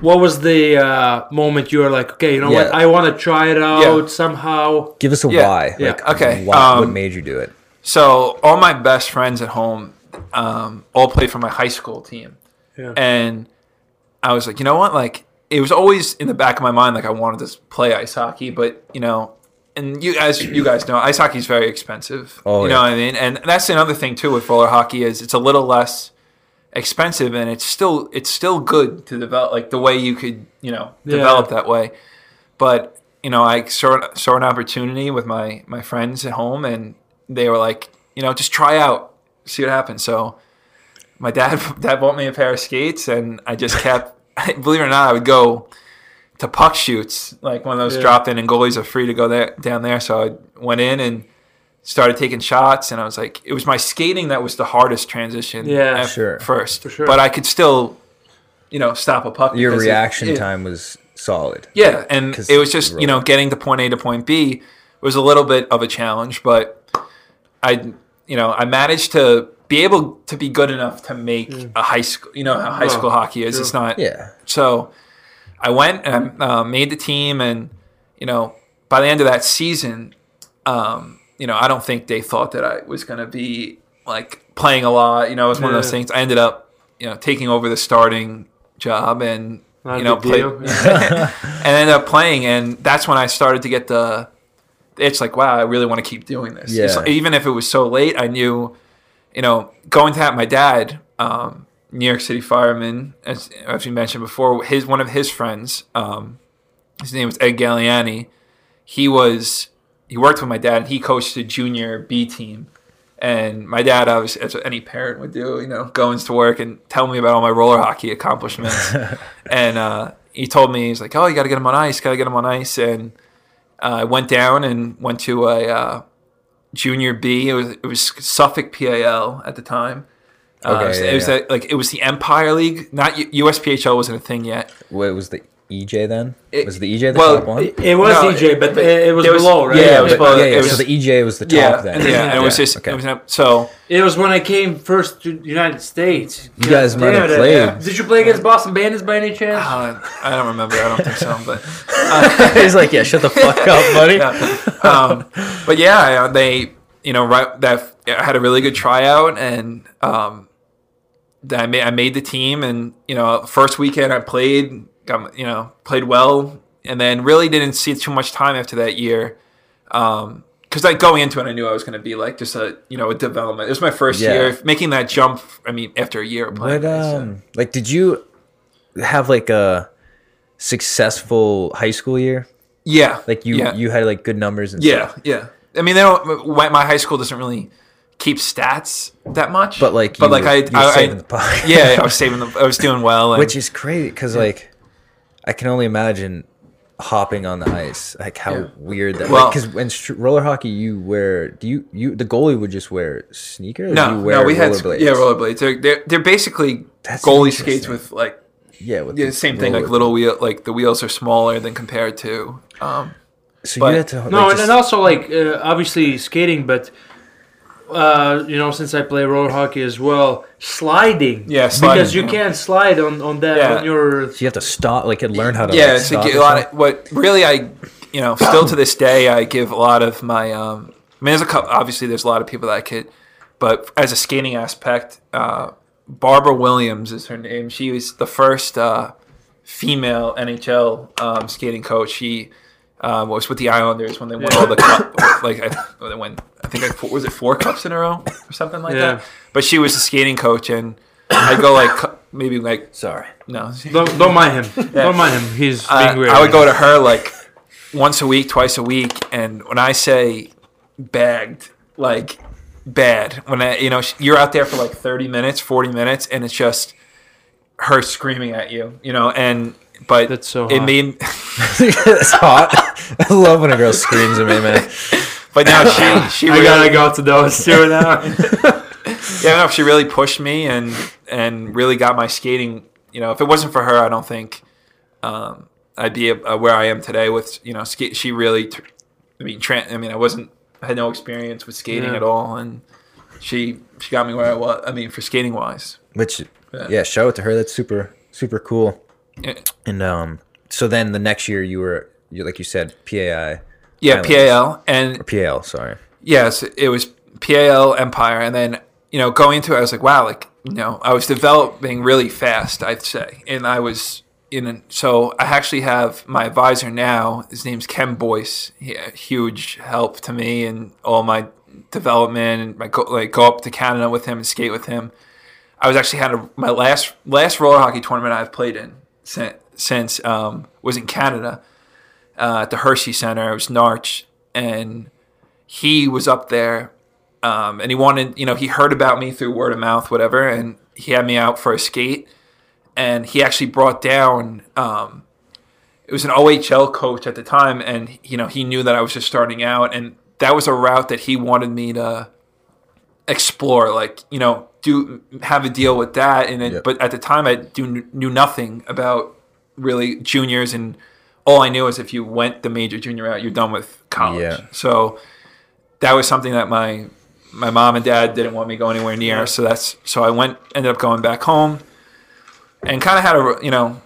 what was the uh, moment you were like, okay, you know what, I want to try it out Yeah. somehow. Give us a Yeah. why. Yeah. Like, Okay, Why, what um, made you do it? So all my best friends at home um, all played for my high school team, Yeah. and I was like, you know what, like it was always in the back of my mind like I wanted to play ice hockey, but you know, and you as you guys know, ice hockey is very expensive. Oh, you know yeah. what I mean? And that's another thing too with roller hockey is it's a little less expensive and it's still it's still good to develop like the way you could you know Yeah. develop that way. But you know, I saw saw an opportunity with my my friends at home, and they were like, you know, just try out, see what happens. So my dad dad bought me a pair of skates, and I just kept. believe it or not, I would go to puck shoots, like when those Yeah. dropped in, and goalies are free to go there down there. So I went in and started taking shots, and I was like, it was my skating that was the hardest transition. Yeah. at Sure. first, For sure. but I could still, you know, stop a puck. Your because it- reaction it- time was solid. yeah, and it was just you're know getting to point A to point B was a little bit of a challenge, but I you know I managed to be able to be good enough to make mm. a high school. You know how high Oh, school hockey is. sure. It's not. Yeah. So I went and uh, made the team, and you know by the end of that season, um, you know I don't think they thought that I was going to be like playing a lot. You know, it was one of those things. I ended up you know taking over the starting job and Not you know play, and ended up playing, and that's when I started to get the. It's like wow, I really want to keep doing this. Yeah. like- even if it was so late, I knew, you know, going to have my dad, um, New York City fireman, as, as we mentioned before, his one of his friends, um, his name was Ed Galliani. He was he worked with my dad. and He coached the junior B team, and my dad, obviously, as any parent would do, you know, goes to work and tell me about all my roller hockey accomplishments. and uh, he told me he's like, "Oh, you got to get him on ice. Got to get him on ice." And uh, I went down and went to a uh, junior B. It was it was Suffolk PAL at the time. Uh, Okay, it was, yeah, it was yeah. the- like it was the Empire League, not U- USPHL wasn't a thing yet. What was the EJ then? It- was the EJ the well, top one? It, it was No, DJ, but but it, it was there was- below, right? yeah, it was But- below- yeah, it yeah, was- so the EJ was the top Yeah, then. yeah, and it was just okay. it was so It was when I came first to the United States. You guys might have damn it, played. yeah. Did you play against Boston Bandits by any chance? uh, I don't remember. I don't think so, but He's like, yeah, shut the fuck up, buddy. yeah. Um, but yeah, they you know right that had a really good tryout and um, that I made I made the team and you know first weekend I played got you know played well and then really didn't see too much time after that year. Um, because like going into it, I knew I was going to be like just a you know a development. It was my first Yeah. year making that jump. I mean, after a year of playing, What um like did you have like a successful high school year? yeah, Like you yeah. you had like good numbers and Yeah, stuff. yeah. I mean, they don't. My high school doesn't really keep stats that much. But like but you like were- I, you were I, saving I the puck. yeah, I was saving the. I was doing well. And, Which is crazy because like I can only imagine hopping on the ice like how Yeah. weird that Well- because when str- roller hockey you wear do you you the goalie would just wear sneakers no, you wear no, we had rollerblades? yeah rollerblades. They're they're, they're basically That's goalie skates with like yeah with yeah, the same thing like roller- little wheel like the wheels are smaller than compared to um so but- you had to like, No, and just- then also like uh, obviously skating, but uh, you know since I play roller hockey as well, sliding. Yeah, because you can't slide on on that Yeah. when you're. so you have to stop like and learn how to yeah, like, it's stop like a lot of what really I, you know, still to this day I give a lot of my. Um, I mean, there's a couple. Obviously, there's a lot of people that I could, but as a skating aspect, uh, Barbara Williams is her name. She was the first uh, female NHL um, skating coach. She um, was with the Islanders when they won all the cup. Like I, when they won, I think like, was it four cups in a row or something like Yeah. that. But she was the skating coach, and I'd go like maybe like sorry no. Don't, don't mind him. Don't mind him. He's Uh, being weird. I would go to her like once a week, twice a week, and when I say bagged, like bad, when I, you know, you're out there for like 30 minutes, 40 minutes, and it's just her screaming at you, you know, and but That's so it hot. made, it's hot I love when a girl screams at me man but now she she I really, gotta go to those two now. yeah, no, she really pushed me and and really got my skating. You know, if it wasn't for her, I don't think um, I'd be uh, where I am today. With you know, sk- she really. I mean, tran I mean, I wasn't. I had no experience with skating Yeah. at all, and she she got me where I was. I mean, for skating wise. which Yeah. yeah shout out to her that's super super cool Yeah, and um so then the next year you were you like you said PAI yeah. PAL and or PAL sorry yes, it was PAL Empire, and then you know going into it, I was like, wow, like you know, I was developing really fast, I'd say, and I was in so I actually have my advisor now. His name's Ken Boyce. He, a huge help to me and all my development and my go, like go up to Canada with him and skate with him. I was actually had a, my last last roller hockey tournament I've played in since, since um, was in Canada uh, at the Hershey Center. It was Narch, and he was up there, um, and he wanted you know he heard about me through word of mouth, whatever, and he had me out for a skate, and he actually brought down. Um, it was an OHL coach at the time, and you know he knew that I was just starting out, and that was a route that he wanted me to explore. Like you know, do have a deal with that, and Yep. but at the time I do knew nothing about really juniors, and all I knew is if you went the major junior route, you're done with college. Yeah. So that was something that my my mom and dad didn't want me to go anywhere near. Yeah. So that's so I went ended up going back home, and kind of had a you know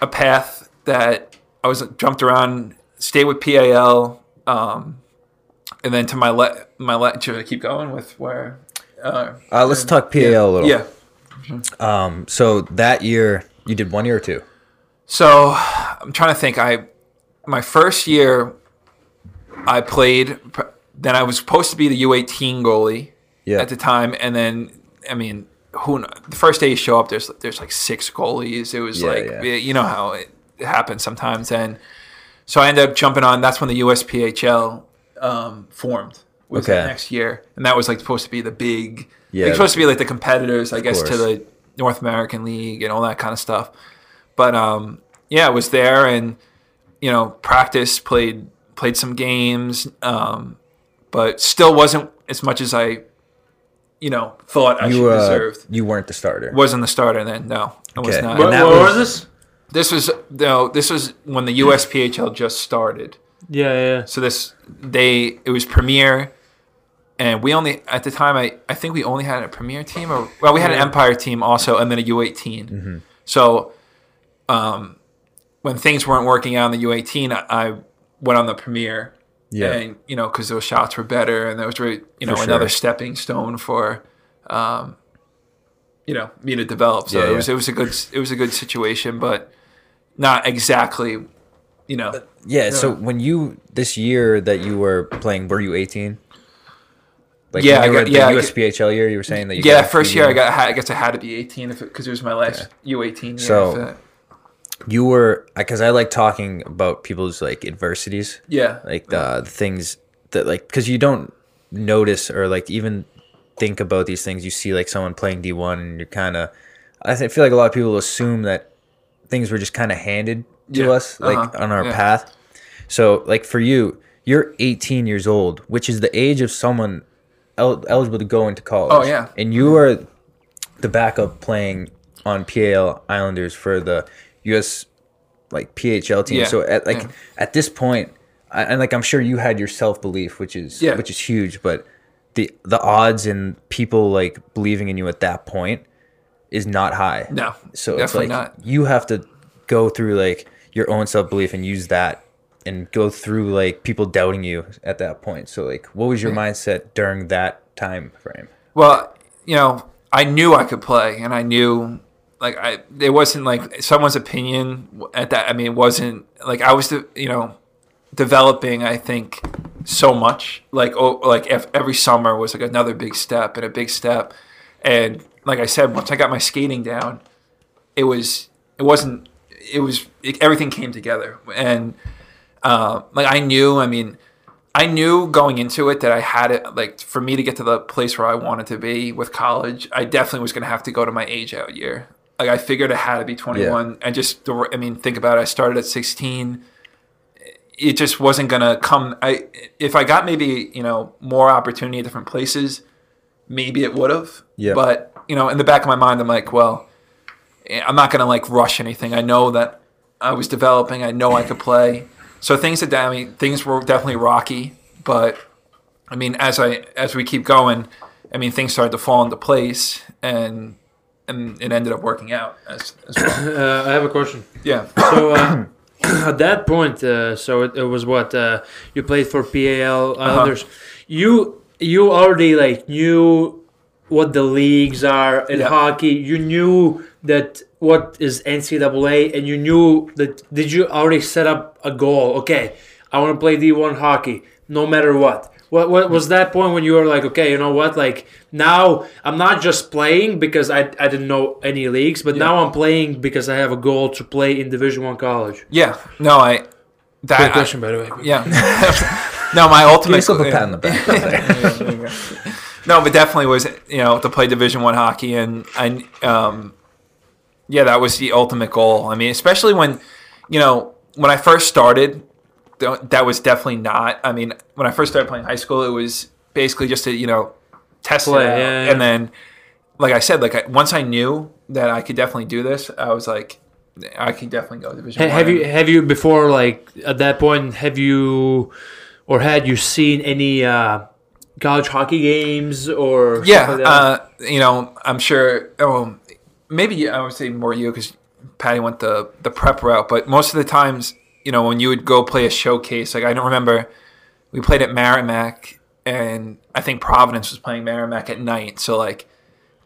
a path that I was jumped around, stayed with PAL, um, and then to my le- my le- should I keep going with where? Uh, Uh, let's talk PAL a little. yeah. Um, so that year you did one year or two. So I'm trying to think. I my first year, I played. Then I was supposed to be the U18 goalie Yeah. at the time, and then I mean, who? The first day you show up, there's there's like six goalies. It was Yeah, like yeah. you know how it happens sometimes, and so I ended up jumping on. That's when the USPHL um, formed. Was Okay. next year, and that was like supposed to be the big. Yeah. Yeah, supposed to be like the competitors, I guess, to the North American League and all that kind of stuff. But um, yeah, I was there and you know practice, played played some games, um, but still wasn't as much as I you know thought I You should uh, deserved. you weren't the starter. Wasn't the starter then? No, I was not. But- What, what was- was this? This was no, this was when the USPHL just started. Yeah, yeah. So this they it was Premier, and we only at the time I I think we only had a Premier team or well we had an Empire team also and then a U18. So, um, when things weren't working out in the U18, I, I went on the premiere. Yeah. and you know because those shots were better and that was really you know For another sure. stepping stone for, um, you know me to develop. So Yeah, it yeah. was it was a good it was a good situation, but not exactly, you know. Yeah, So when you this year that you were playing, were you eighteen? Like Yeah, I got- yeah, the got- USPHL year, you were saying that you yeah, first year I got I guess I had to be 18 because it was my last U18 year. So-. You were because I like talking about people's like adversities, yeah, like the, the things that like because you don't notice or like even think about these things. You see like someone playing D one, and you're kind of. I th- feel like a lot of people assume that things were just kind of handed to Yeah, us like uh-huh, on our yeah. path. So like for you, you're 18 years old, which is the age of someone el- eligible to go into college. Oh, yeah. and you are the backup playing on PAL Islanders for the US like PHL team. Yeah, So at like yeah. at this point, I, and like I'm sure you had your self belief, which is Yeah. which is huge, but the the odds and people like believing in you at that point is not high. no, So definitely it's like not. you have to go through like your own self belief and use that and go through like people doubting you at that point. So like what was your mindset during that time frame? Well, you know, I knew I could play, and I knew like I it wasn't like someone's opinion at that. I mean, it wasn't like I was the you know developing. I think so much like oh like ev- every summer was like another big step and a big step, and like I said, once I got my skating down, it was it wasn't it was it, everything came together and uh, like I knew I mean I knew going into it that I had it like for me to get to the place where I wanted to be with college I definitely was going to have to go to my age out year like I figured it had to be 21 and just I mean think about it I started at 16 it just wasn't going to come I if I got maybe you know more opportunity at different places maybe it would have Yeah. but you know in the back of my mind I'm like well eh, I'm not going to like rush anything. I know that I was developing. I know I could play. So things that I mean, things were definitely rocky. But I mean, as I as we keep going, I mean, things started to fall into place, and and it ended up working out as, as well. Uh, I have a question. Yeah. So uh, at that point, uh, so it, it was what uh, you played for PAL Uh-huh. You you already like knew what the leagues are in Yeah. hockey. You knew that what is NCAA, and you knew that. Did you already set up a goal? Okay, I want to play D1 hockey, no matter what. What, what was that point when you were like, okay, you know what? Like now, I'm not just playing because I, I didn't know any leagues, but now I'm playing because I have a goal to play in Division One college. Yeah. No, I. That, Great I- question, by the way. yeah. no, my Give ultimate. yourself a pat on the back. no, but definitely was you know to play Division One hockey, and and um, yeah, that was the ultimate goal. I mean, especially when you know when I first started, th- that was definitely not. I mean, when I first started playing high school, it was basically just to you know test it out, yeah, yeah. and then like I said, like I, once I knew that I could definitely do this, I was like, I could definitely go Division. Ha- one. have you have you before like at that point have you or had you seen any uh, college hockey games or Yeah, like uh, you know, I'm sure. Oh, maybe I would say more you because Patty went the the prep route. But most of the times, you know, when you would go play a showcase, like I don't remember, we played at Merrimack, and I think Providence was playing Merrimack at night. So like,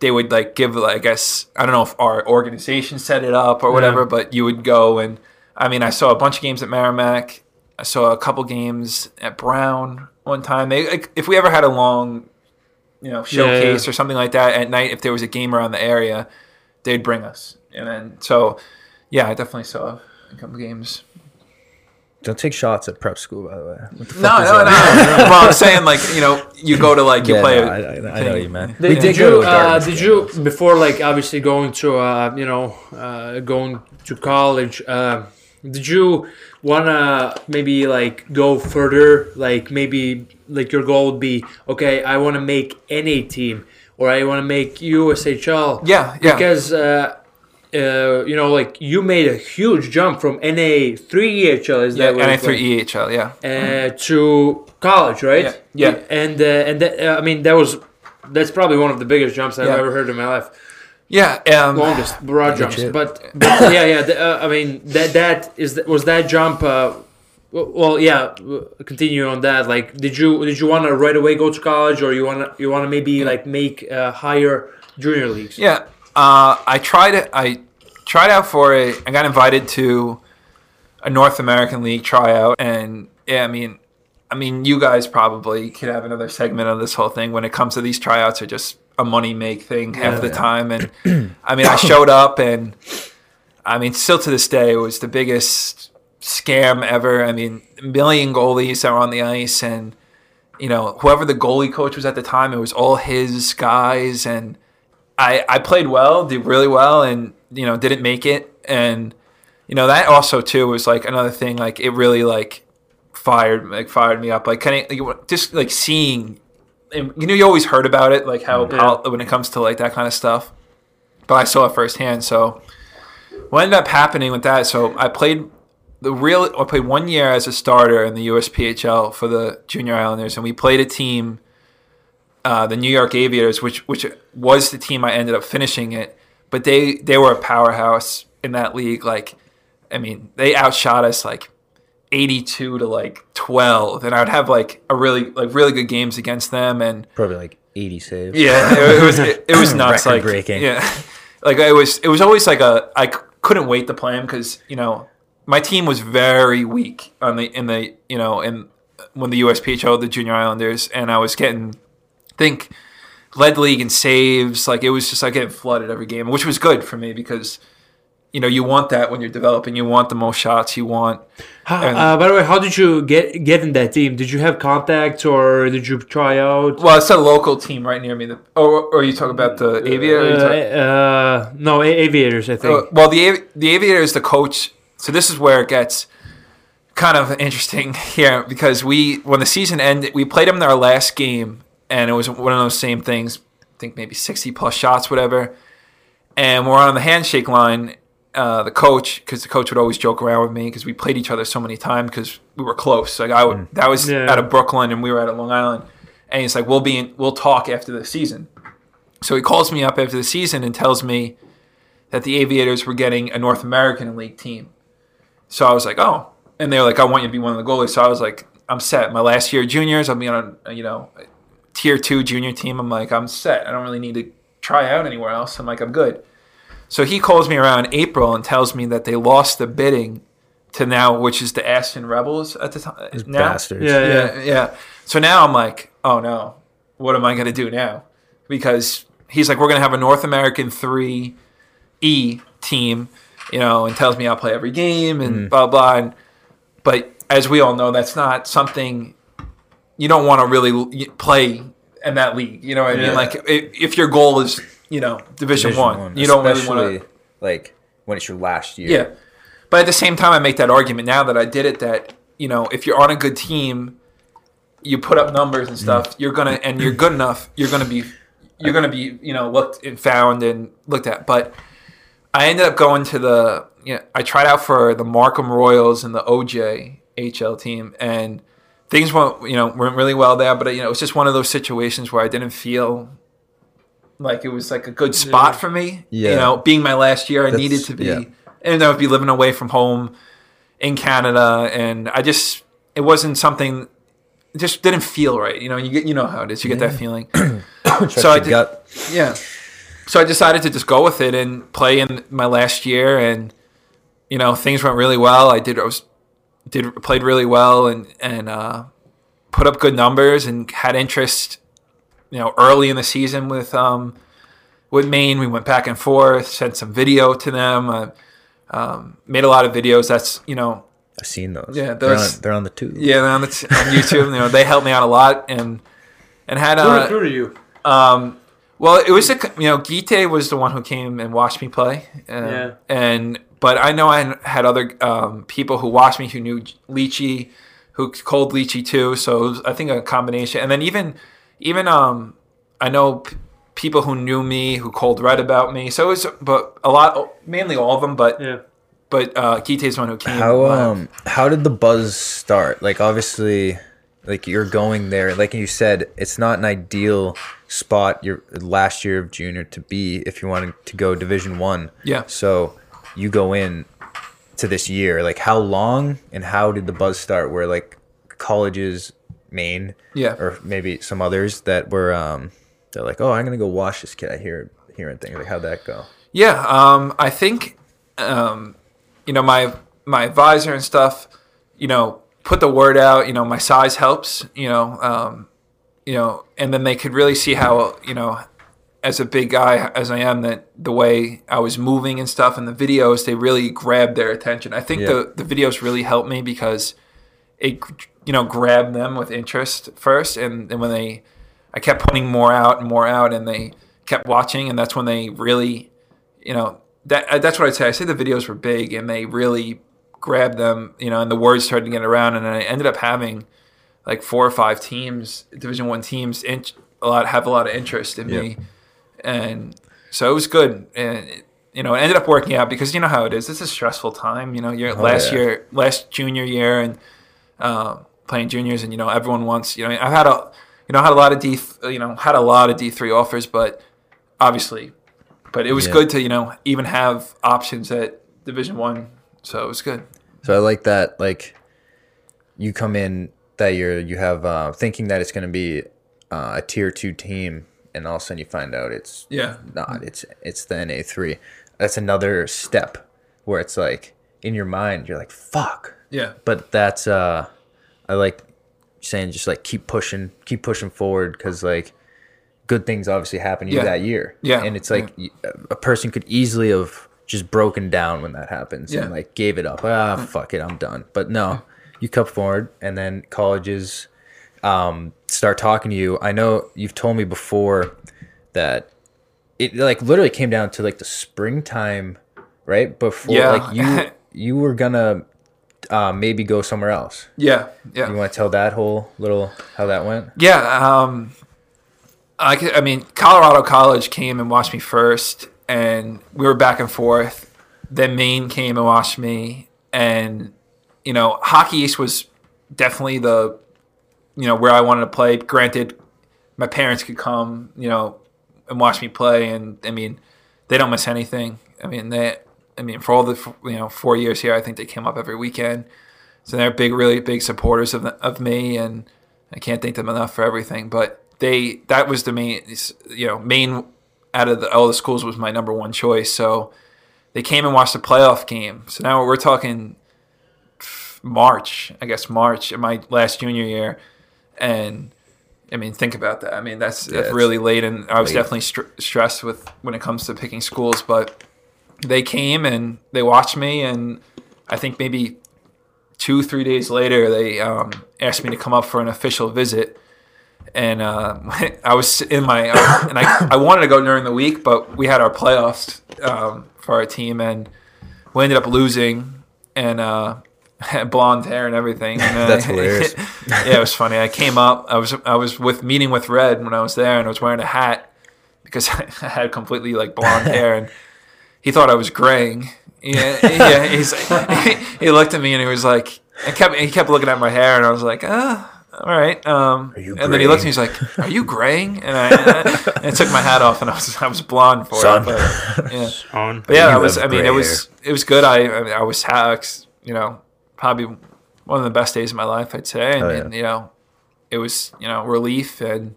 they would like give, like, I guess I don't know if our organization set it up or whatever, Yeah. but you would go and I mean, I saw a bunch of games at Merrimack. I saw a couple games at Brown one time. They like, if we ever had a long you know showcase yeah. or something like that at night if there was a game around the area they'd bring us and then so yeah i definitely saw a couple games Don't take shots at prep school, by the way. What the fuck no is no no well i'm saying like you know you go to like you Yeah, play no, a I, I, I know you, man. Did, We did did you go to a uh, did game. you before like obviously going to uh, you know uh, going to college uh, did you wanna maybe like go further like maybe like your goal would be okay I want to make NA team or I want to make USHL yeah yeah because uh, you know like you made a huge jump from NA three EHL is yeah that what and it's I like? through ehl yeah uh, to college, right? Yeah, yeah. And uh, and that, uh, I mean that was that's probably one of the biggest jumps I've Yeah. ever heard in my life. yeah um, Longest broad jumps, shit. but, but yeah, yeah. The, uh, I mean that that is that, was that jump. Uh, well, yeah. Continue on that. Like, did you did you want to right away go to college, or you want to you want to maybe like make uh, higher junior leagues? Yeah, uh, I tried it. I tried out for it. I got invited to a North American League tryout, and yeah, I mean, I mean, you guys probably could have another segment on this whole thing. When it comes to these tryouts, are just a money make thing half the Yeah. time, and I mean, I showed up, and I mean, still to this day, it was the biggest scam ever. I mean, a million goalies that were on the ice, and you know, whoever the goalie coach was at the time, it was all his guys, and I I played well, did really well, and you know, didn't make it, and you know that also too was like another thing. Like it really like fired like fired me up. Like kind of like, just like seeing, and you know, you always heard about it, like how mm-hmm. Yeah. when it comes to like that kind of stuff, but I saw it firsthand. So what ended up happening with that? So I played the real. I played one year as a starter in the USPHL for the Junior Islanders, and we played a team, uh, the New York Aviators, which which was the team I ended up finishing it. But they they were a powerhouse in that league. Like, I mean, they outshot us like. 82 to like 12 and I would have like a really like really good games against them and Probably like 80 saves. yeah, it, it was it, it was nuts. like Record-breaking. yeah, like it was it was always like a I couldn't wait to play him because you know my team was very weak on the in the you know in when the USPHL the Junior Islanders and I was getting think led league in saves like it was just like getting flooded every game which was good for me because you know you want that when you're developing you want the most shots you want How, And- uh, by the way, how did you get get in that team? Did you have contacts or did you try out? well it's a local team right near me that, or, or you talk about the Aviator or talk- Uh, uh, no, A- aviators. I think. Uh, well, the the aviator is the coach. So this is where it gets kind of interesting here because we when the season ended, we played them in our last game, and it was one of those same things. I think maybe sixty plus shots, whatever. And we're on the handshake line. Uh, the coach, because the coach would always joke around with me because we played each other so many times because we were close. Like I would, that was Yeah. out of Brooklyn and we were out of Long Island. And he's like, "We'll be, in, we'll talk after the season." So he calls me up after the season and tells me that the Aviators were getting a North American League team. So I was like, oh. And they were like, I want you to be one of the goalies. So I was like, I'm set. My last year juniors, I'll be on a, you know, a tier two junior team. I'm like, I'm set. I don't really need to try out anywhere else. I'm like, I'm good. So he calls me around April and tells me that they lost the bidding to now, which is the Aston Rebels at the time. Now. Bastards. Yeah, yeah. Yeah, yeah. So now I'm like, oh no, what am I gonna do now? Because he's like, we're gonna have a North American three E team, you know, and tells me I'll play every game and mm. blah blah. And, but as we all know, that's not something you don't want to really play in that league. You know what I Yeah. mean? Like if, your goal is, you know, Division, Division One, you don't really want to. like when it's your last year. Yeah. But at the same time, I make that argument now that I did it that, you know, if you're on a good team, you put up numbers and stuff, mm. you're going to, and you're good enough, you're to be, you're going to be, you know, looked and found and looked at. But I ended up going to the, you know, I tried out for the Markham Royals and the OJ HL team and things went, you know, went really well there. But, you know, it was just one of those situations where I didn't feel like it was like a good spot Yeah. for me. Yeah. You know, being my last year, I That's- needed to be, yeah. and I would be living away from home in Canada, and I just it wasn't something. It just didn't feel right. You know, you get you know how it is. You get that feeling. So I your did- gut. yeah. So I decided to just go with it and play in my last year, and you know things went really well. I did I was did played really well and and uh, put up good numbers and had interest. You know, early in the season with um, with Maine, we went back and forth, sent some video to them, uh, um, made a lot of videos. That's you know I've seen those. Yeah, they're, those- on, they're on the tube. yeah on, the t- on YouTube. you know, they helped me out a lot and and had Who, uh, who are you? um, well, it was a you know Guite was the one who came and watched me play. Uh, Yeah. And but I know I had other um, people who watched me who knew Lychee, who called Lychee too. So it was, I think a combination. And then even even um, I know p- people who knew me who called read about me. So it was but a lot mainly all of them. But Yeah. but uh, Guite's the one who came. How live. um how did the buzz start? Like obviously like you're going there, like you said, it's not an ideal spot your last year of junior to be if you wanted to go division one. Yeah. So you go in to this year. Like how long and how did the buzz start where like colleges Maine Yeah. or maybe some others that were um they're like, Oh, I'm gonna go watch this kid. I hear hearing things. Like how'd that go? Yeah, um, I think um, you know my my advisor and stuff. You know, put the word out. You know, my size helps. You know, um, you know, and then they could really see how you know, as a big guy as I am, that the way I was moving and stuff in the videos, they really grabbed their attention. I think Yeah. the the videos really helped me because it you know grabbed them with interest first, and and when they I kept putting more out and more out, and they kept watching, and that's when they really you know that uh, that's what I'd say. I say the videos were big and they really grabbed them, you know, and the words started to get around, and I ended up having like four or five teams, Division One teams, in, a lot have a lot of interest in me, and so it was good, and it, you know, it ended up working out because you know how it is. It's a stressful time, you know. Your last yeah. year, last junior year, and uh, playing juniors, and you know, everyone wants. You know, I've had a, you know, had a lot of D, you know, had a lot of D three offers, but obviously but it was Yeah. good to you know even have options at division one so it was good So I like that. Like you come in that year, you have uh, thinking that it's going to be uh, a tier two team, and all of a sudden you find out it's yeah not. It's it's the NA three. That's another step where it's like in your mind you're like fuck. yeah But that's uh, I like saying just like keep pushing, keep pushing forward because like good things obviously happen to you Yeah. that year. Yeah. and it's like a person could easily have just broken down when that happens Yeah. and like gave it up. Ah, fuck it, I'm done. But no, you come forward, and then colleges um, start talking to you. I know you've told me before that it like literally came down to like the springtime, right? Before Yeah. like you you were gonna uh, maybe go somewhere else. yeah yeah You want to tell that whole little how that went? yeah um I, I mean colorado college came and watched me first and we were back and forth then maine came and watched me and you know hockey east was definitely the you know where i wanted to play. Granted my parents could come you know and watch me play and i mean they don't miss anything. I mean they i mean for all the you know four years here i think they came up every weekend. So they're big really big supporters of, of me and i can't thank them enough for everything. But they that was the main you know main out of the, all the schools was my number one choice. So they came and watched the playoff game. So now we're talking March, I guess March, in my last junior year, and I mean, think about that. I mean, that's, Yeah, that's really late, and I was late. definitely str- stressed with when it comes to picking schools. But they came and they watched me, and I think maybe two, three days later, they um, asked me to come up for an official visit. And uh, I was in my, and I, I wanted to go during the week, but we had our playoffs um, for our team, and we ended up losing. And uh, blonde hair and everything. And, uh, That's hilarious. yeah, it was funny. I came up. I was I was with meeting with Red when I was there, and I was wearing a hat because I had completely like blonde hair, and he thought I was graying. Yeah, yeah. He's he, he looked at me and he was like, I kept he kept looking at my hair, and I was like, ah. All right. Um, Are you and then he looked at me. graying? He's like, "Are you graying?" And I, and I took my hat off, and I was I was blonde for Son. it. But, yeah. On. But yeah, I was. I mean, gray it was it was good. I I, I was ha- you know probably one of the best days of my life. I'd say. I Oh, yeah. mean, you know, it was you know relief and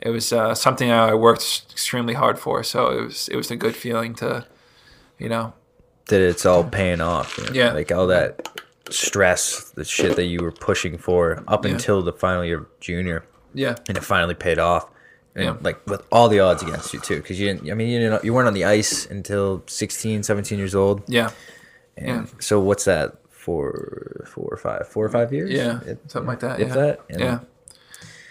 it was uh, something I worked extremely hard for. So it was it was a good feeling to, you know, that it's all paying off. you know? Yeah. Like all that stress, the shit that you were pushing for up Yeah. until the final year of junior, yeah, and it finally paid off. And Yeah. like with all the odds against you too, because you didn't. I mean, you didn't. You weren't on the ice until 16, 17 years old. yeah, And Yeah. So what's that? Four, four or five, four or five years? yeah, something like that. yeah. that, yeah, yeah.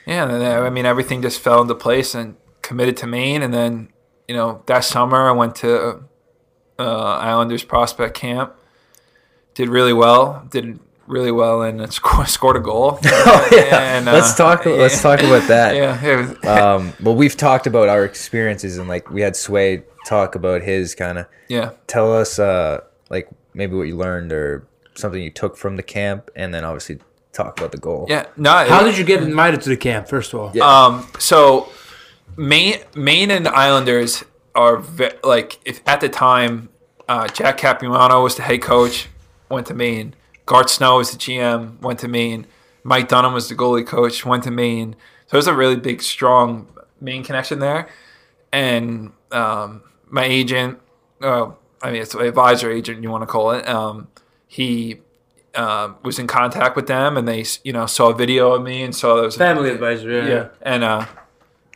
yeah. And then, I mean, everything just fell into place and committed to Maine, and then you know that summer I went to uh, Islanders prospect camp. Did really well. Did really well and sc- scored a goal. Oh yeah. And, uh, let's talk. Let's talk about that. Yeah, was, Um, well, we've talked about our experiences, and like we had Sway talk about his kind of. yeah. Tell us, uh, like maybe what you learned or something you took from the camp, and then obviously talk about the goal. Yeah, no. How it- did you get invited to the camp? First of all, Yeah. Um, so Maine, Maine and Islanders are ve- like if at the time, uh, Jack Capuano was the head coach, went to Maine. Garth Snow was the GM, went to Maine. Mike Dunham was the goalie coach, went to Maine. So there's a really big, strong Maine connection there. And um, my agent, uh, I mean, it's an advisor agent, you want to call it. Um, he uh, was in contact with them, and they, you know, saw a video of me and saw there was a family advisor. Yeah. yeah, and uh,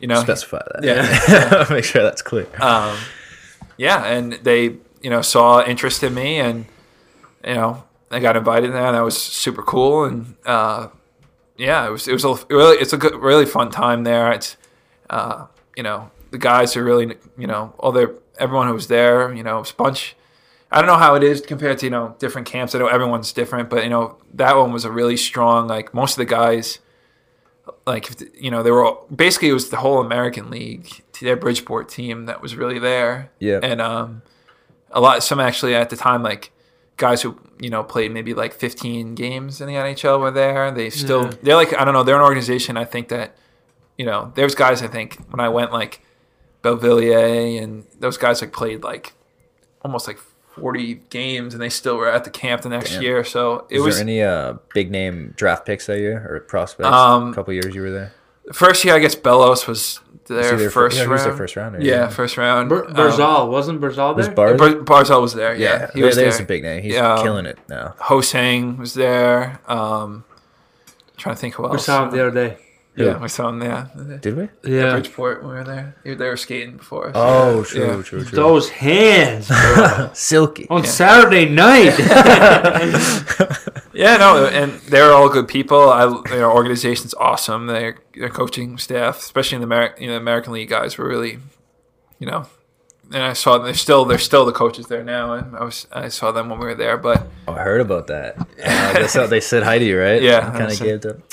you know, Specify that. Yeah. Make sure that's clear. um, yeah, and they you know saw interest in me, and you know I got invited there, and that was super cool, and uh, yeah, it was it was a really it's a good really fun time there. It's uh, you know the guys are really you know all their everyone who was there, you know, it was a bunch. I don't know how it is compared to you know different camps. I know everyone's different, but you know that one was a really strong. Like most of the guys, like you know they were all, basically it was the whole American League, their Bridgeport team that was really there. Yeah. and um, a lot some actually at the time like guys who you know played maybe like 15 games in the NHL were there. They still Yeah. they're like I don't know they're an organization. I think that you know there's guys I think when I went like Beauvilliers and those guys like played like almost like 40 games and they still were at the camp the next Damn. year. So it Is was there any uh, big name draft picks that year or prospects? Um, a couple years you were there. first year I guess Bellows was Was their he their first yeah, he round. was their first rounder. Yeah, first round. Ber- Um, Barzal wasn't Barzal Was there? Bar- Bar- Barzal was there. Yeah, yeah, he was there's there. a big name. He's Yeah. killing it now. Hosang was there. Um, trying to think who else. we else. saw him the other day. Yeah, we saw him there. Did we? Yeah. Bridgeport, when we were there. They they were skating before. us. Oh, Yeah. true, Yeah. true, true. Those hands. Silky. on Yeah. Saturday night. Yeah, no, and they're all good people. I, their organization's awesome. Their their coaching staff, especially in the Ameri- you know, American League guys, were really, you know, and I saw them. they're still they're still the coaches there now. And I was I saw them when we were there, but Oh, I heard about that. Uh, I guess how they said hi to you, right? Yeah, Kind of that's- gave them.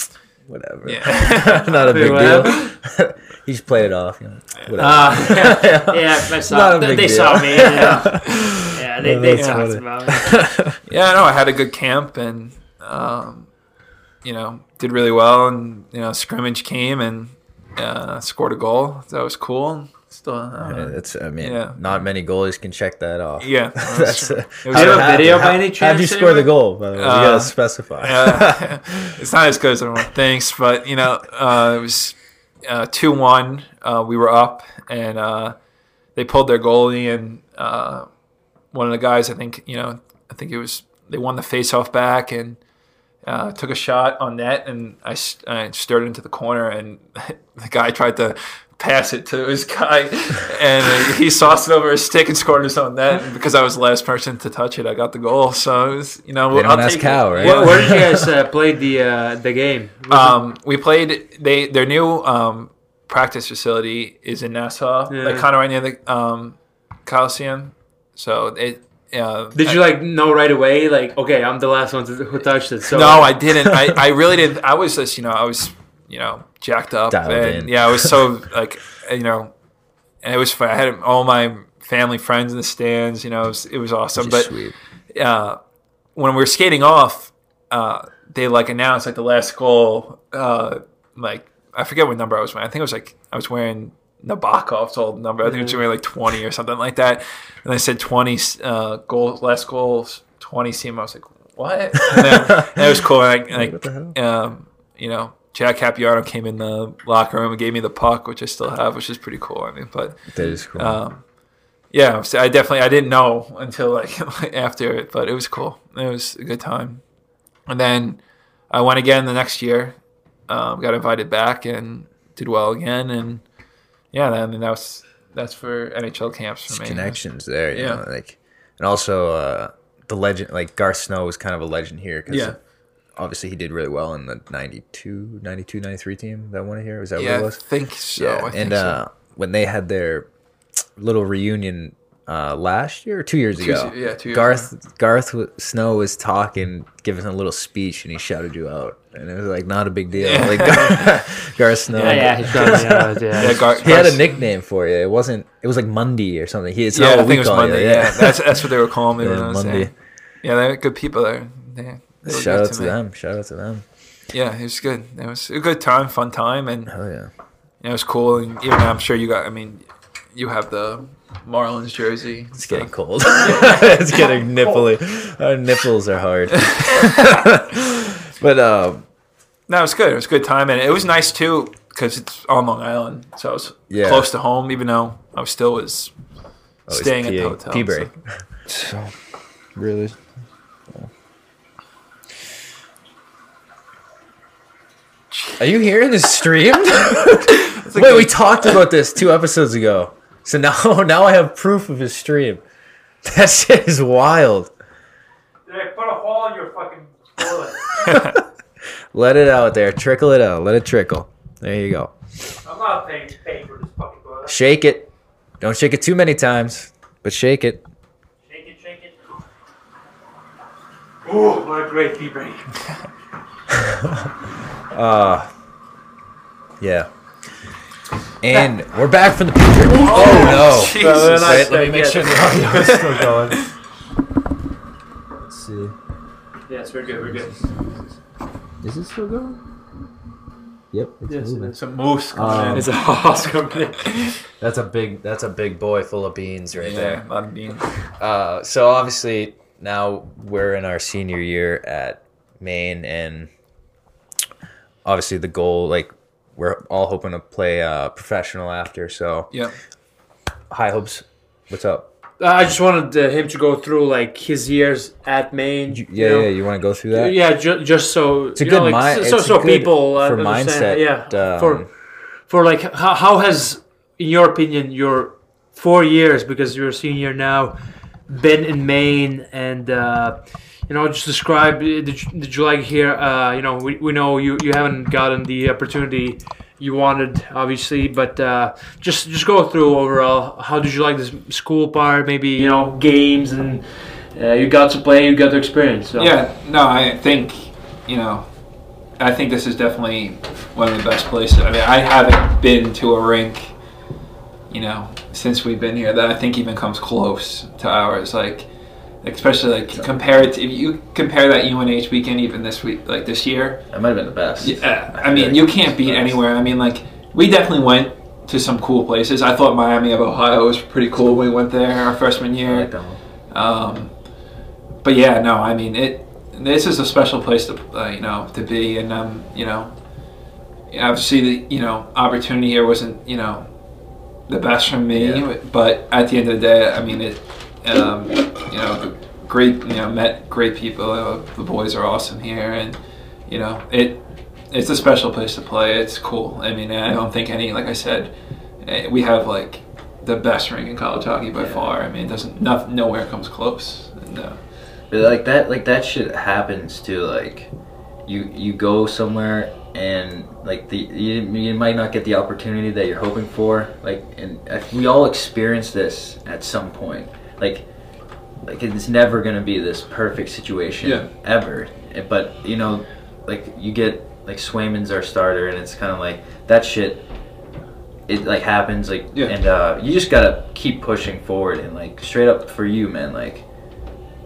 Whatever. yeah, Not a big deal. he just played it off. You know, whatever. Uh, yeah, yeah, I saw. Not a They, big they deal. saw me. Yeah, yeah they, Oh, they talked funny. about me. yeah. No, I had a good camp and, um, you know, did really well. And you know, scrimmage came and uh, scored a goal. That was cool. Still, uh, Yeah. I mean, Yeah. not many goalies can check that off. yeah. That's. Uh, It was- Do you have a video how- by any How'd you score the goal? By the way, you Uh, gotta specify. uh, it's not as good as everyone thinks, but you know, uh, it was uh, two one. Uh, we were up, and uh, they pulled their goalie and uh, one of the guys. I think you know. I think it was they won the faceoff back and uh, took a shot on net, and I, I, stirred into the corner, and the guy tried to pass it to his guy, and he sauced it over his stick and scored his own net. And because I was the last person to touch it, I got the goal. So it was, you know, They don't I'll take how, it. right? Where, where did you guys uh, play the uh, the game? Um, we played. They their new um, practice facility is in Nassau, Yeah. like kind of right near the um, Coliseum. So it. Uh, did you like know right away? Like, okay, I'm the last one to, who touched it. So No, I didn't. I, I really didn't. I was just, you know, I was, you know, jacked up. Dialed and in. yeah, it was so like, you know, and it was fun. I had all my family friends in the stands. You know, it was, it was awesome. But sweet. uh, when we were skating off, uh, they like announced like the last goal. Uh, like I forget what number I was wearing. I think it was like I was wearing Nabokov's old number. I think it was wearing like twenty or something like that. And they said twenty uh, goals, last goals, twenty seam. I was like, what? And, then, and it was cool. And I, like, What the hell? um, you know. Jack Capuano came in the locker room and gave me the puck, which I still have, which is pretty cool. I mean, but That is cool. um, yeah, so I definitely I didn't know until like after it, but it was cool. It was a good time. And then I went again the next year. Um, got invited back and did well again. And yeah, then that was that's for NHL camps for me. connections there. You Yeah. know, like, and also uh, the legend, like Garth Snow was kind of a legend here because Yeah. Obviously he did really well in the 92, 92, 93 team that won it here. Was that Yeah, what it I was? think so. yeah, I think and so. uh, when they had their little reunion uh, last year or two years Two ago, se- yeah, two years Garth Garth Snow was talking, giving a little speech, and he shouted you out, and it was like not a big deal. Yeah. Like Gar- Garth Snow, yeah, yeah, he shot me out, yeah. yeah, Gar- he had a nickname for you. It wasn't. It was like Mundy or something. He, it's Yeah, not I think it was call Monday. you. Yeah, that's that's what they were calling me Yeah, when I was Monday. there. Yeah, they're good people there. They, they were Shout out to me. them. Shout out to them. Yeah, it was good. It was a good time, fun time, and Oh yeah. it was cool. And even I'm sure you got. I mean, you have the Marlins jersey. It's getting cold. it's getting nipply. Our nipples are hard. but um, No, it was good. It was a good time, and it was nice too because it's on Long Island, so I was Yeah. close to home. Even though I was still was oh, staying at the PA hotel. Peabury. So, really? Are you hearing this stream? Wait, we talked about this two episodes ago. So now, now I have proof of his stream. That shit is wild. put a hole in your fucking toilet. Let it out there. Trickle it out. Let it trickle. There you go. I'm not paying to pay for this fucking toilet. Shake it. Don't shake it too many times, but shake it. Shake it, shake it. Ooh, what a great tea break. Uh, yeah. And we're back from the picture. Oh, no. Jesus. Wait, let me make sure the audio is still going. Let's see. Yes, we're good, we're good. Is it still going? Yep, it's Yes, it moving. is. Some moose Um. It's a Oscar. That's a big. That's a big boy full of beans right Yeah, there. a lot of beans. Uh, so obviously now we're in our senior year at Maine, and obviously the goal, like we're all hoping to play uh, professional after. So Yeah. high hopes. What's up? Uh, I just wanted uh, him to go through like his years at Maine. Yeah, you know? yeah. You want to go through that? Yeah, ju- just so It's a good know, like, mi- so, so good people uh, for mindset, Yeah, um, for for like how, how has in your opinion your four years because you're a senior now been in Maine and uh, you know just describe did you, did you like here uh, you know we, we know you, you haven't gotten the opportunity you wanted obviously but uh, just just go through overall how did you like this school part maybe you know games and uh, you got to play you got to experience so. Yeah, no, I think, you know, I think this is definitely one of the best places. I mean, I haven't been to a rink, you know, since we've been here that I think even comes close to ours. Like, especially like compare it to, if you compare that UNH weekend even this week, like this year. it might have been the best. Yeah, I mean, you can't beat anywhere. I mean, like we definitely went to some cool places. I thought Miami of Ohio was pretty cool. when We went there our freshman I year. like that one. Um, but yeah, no, I mean it. This is a special place to uh, you know to be, and um, you know, obviously the you know opportunity here wasn't you know the best for me. Yeah. But at the end of the day, I mean, it. Um, you know, the great. You know, met great people. Uh, the boys are awesome here, and you know, it. It's a special place to play. It's cool. I mean, I don't think any. Like I said, eh, we have like the best ring in college hockey by Yeah. far. I mean, it doesn't. No, nowhere comes close. Uh, But like that, like that shit happens too. Like, you you go somewhere and like the you, you might not get the opportunity that you're hoping for. Like, and uh, we all experience this at some point. Like, like it's never gonna be this perfect situation Yeah. ever. But you know, like you get like Swayman's our starter, and it's kind of like that shit. It like happens like, Yeah. and uh, you just gotta keep pushing forward and like straight up for you, man. Like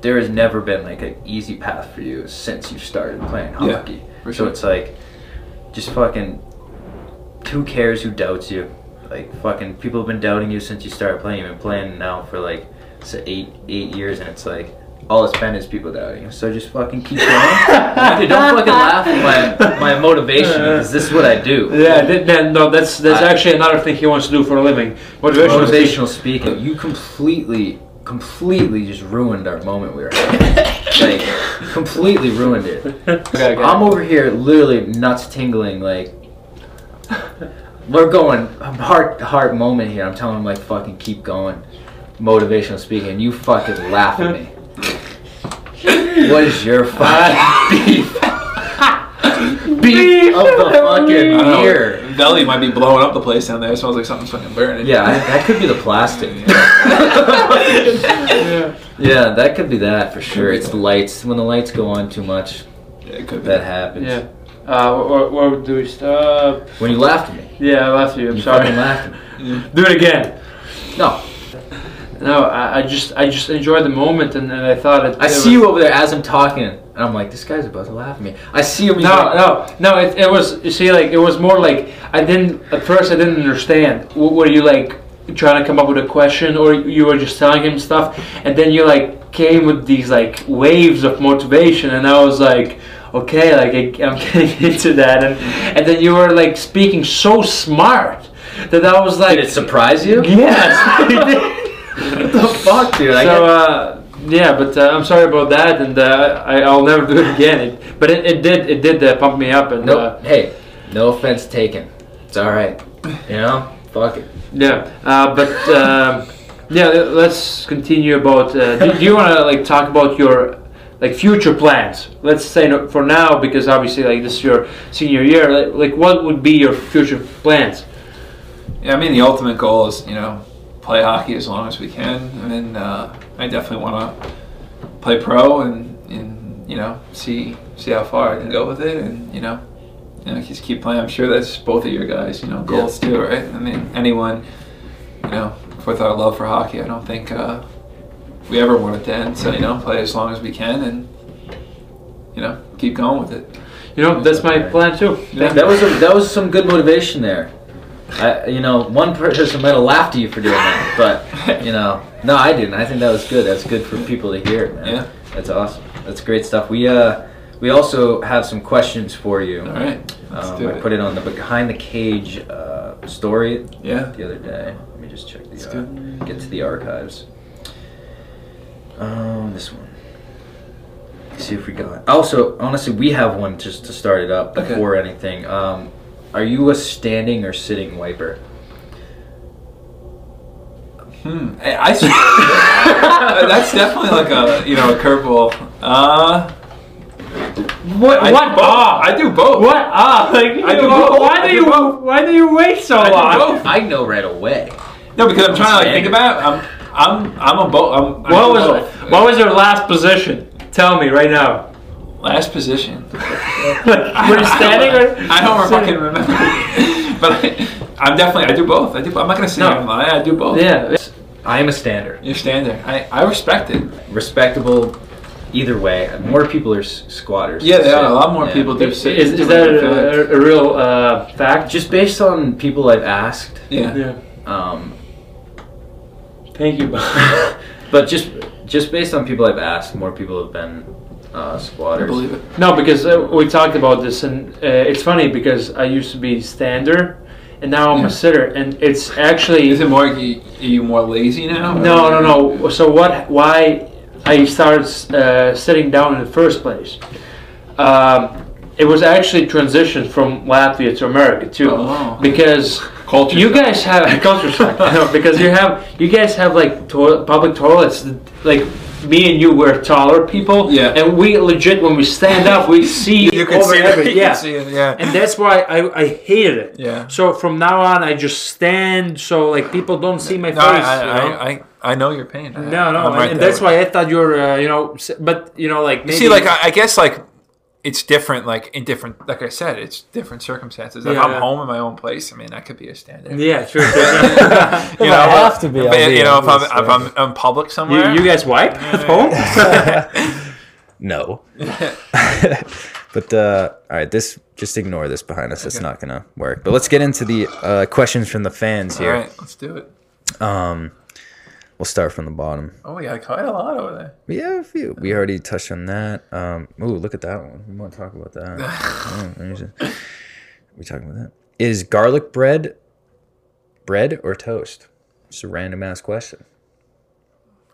there has never been like an easy path for you since you started playing Yeah, hockey. for so it's like, just fucking, who cares who doubts you? Like fucking people have been doubting you since you started playing. You've been playing now for like so eight eight years, and it's like all it's been is people doubting you. So just fucking keep going. Dude, don't fucking laugh at my my motivation because this is what I do. Yeah, no, that's that's I- actually another thing he wants to do for a living. Motivational. Motivational speaking, you completely, completely just ruined our moment we were having. like, completely ruined it. Okay, okay. I'm over here literally nuts tingling, like, we're going, heart heart moment here. I'm telling him, like, fucking keep going. Motivational speaking, and you fucking laugh at me. What is your fucking beef? beef of the I don't fucking know. year. Belly might be blowing up the place down there. It smells like something's fucking burning. Yeah, I, that could be the plastic. Yeah. Yeah, that could be that for sure. It's the lights. When the lights go on too much, Yeah, it could be. that happens. Yeah. Uh, where, where do we stop? When you laughed at me, Yeah, I laughed at you. I'm you sorry. fucking laughed at me. Do it again. No, No, I, I just I just enjoyed the moment, and, and I thought it. I it see was- you over there as I'm talking, and I'm like, this guy's about to laugh at me. I see him. No, like- no, no. It, it was you see, like it was more like I didn't at first. I didn't understand. W- were you like trying to come up with a question, or you were just telling him stuff, and then you like came with these like waves of motivation, and I was like, okay, like I, I'm getting into that, and and then you were like speaking so smart that I was like, Did it surprise you? yes. it did. what the fuck, dude? I so uh, yeah, but uh, I'm sorry about that, and uh, I, I'll never do it again. It, but it, it did it did uh, pump me up, and no, uh, hey, no offense taken. It's all right. You know, fuck it. yeah. Uh, but um, yeah, let's continue about. Uh, do, do you want to like talk about your like future plans? Let's say no, for now, because obviously like this is your senior year. Like, like what would be your future plans? Yeah, I mean the ultimate goal is you know play hockey as long as we can, and uh, I definitely want to play pro and, and you know see see how far I can go with it, and you know you know just keep playing. I'm sure that's both of your guys you know goals too, right? I mean anyone you know with our love for hockey, I don't think uh, we ever want it to end. So you know play as long as we can and you know keep going with it. You know, that's my plan too. Yeah. That was a, that was some good motivation there. I, you know, one person might have laughed at you for doing that, but you know, no, I didn't. I think that was good. That's good for people to hear, man. Yeah. that's awesome. That's great stuff. We uh, we also have some questions for you. All right, let's Um, do I put it on the behind the cage uh, story yeah. the other day. Let me just check the Let's uh, get to the archives. Um, this one. See if we got. Also, honestly, we have one just to start it up Okay. before anything. Um, are you a standing or sitting wiper? Hmm. I, I s- that's definitely like a you know a curveball. Uh, What? I what? do both. Ah. I do both. What? Ah. Like, I do both. Why I do do you? both. Why do you wait so I do long? both. I know right away. No, because I'm trying to like think about. It. I'm I'm I'm a both. I'm, I What was both. what was your last position? Tell me right now. Last position? Were you standing or? I don't sitting? fucking remember. but I, I'm definitely I do both. I do. I'm not gonna say No. I'm lying. I do both. Yeah. I am a stander. You stand there. I, I respect it. Respectable, either way. More people are s- squatters. Yeah, than they are. A lot more Yeah. people do sit. Is, is that a, a, a real uh, fact? Just based on people I've asked, yeah. Yeah. um, Thank you. but just just based on people I've asked, more people have been uh, I believe it. No, because uh, we talked about this, and uh, it's funny because I used to be stander, and now I'm a sitter, and it's actually Is it more? You, are you more lazy now? no, no, no. So what? Why I started uh, sitting down in the first place? Um, it was actually transition from Latvia to America too, Oh. because Culture you guys have culture shock. No, because you have you guys have like to- public toilets. Like me and you, we're taller people, Yeah. and we legit when we stand up, we see You can over see it. everything. You Yeah, see it. Yeah. and that's why I, I hated it. Yeah. So from now on, I just stand so like people don't see my No, face. I, you I, know? I, I, I know your pain. I- No, no, right and there that's why I thought you were, uh, you know, but you know, like you. See, like I, I guess, like it's different. Like in different, like I said, it's different circumstances. If Yeah, I'm yeah. home in my own place, I mean, that could be a stand-in. yeah, sure. sure, sure. You If know, I have to be, If, I'll be you know, if I'm, if I'm in public somewhere, you, you guys wipe at home? No. but uh, all right, this just ignore this behind us. It's not gonna work. But let's get into the uh, questions from the fans here. All right, let's do it. Um, we'll start from the bottom. Oh, we got quite a lot over there. We have a few. We already touched on that. Um, ooh, look at that one. We want to talk about that. oh, let me see. we talking about that? Is garlic bread bread or toast? Just a random ass question.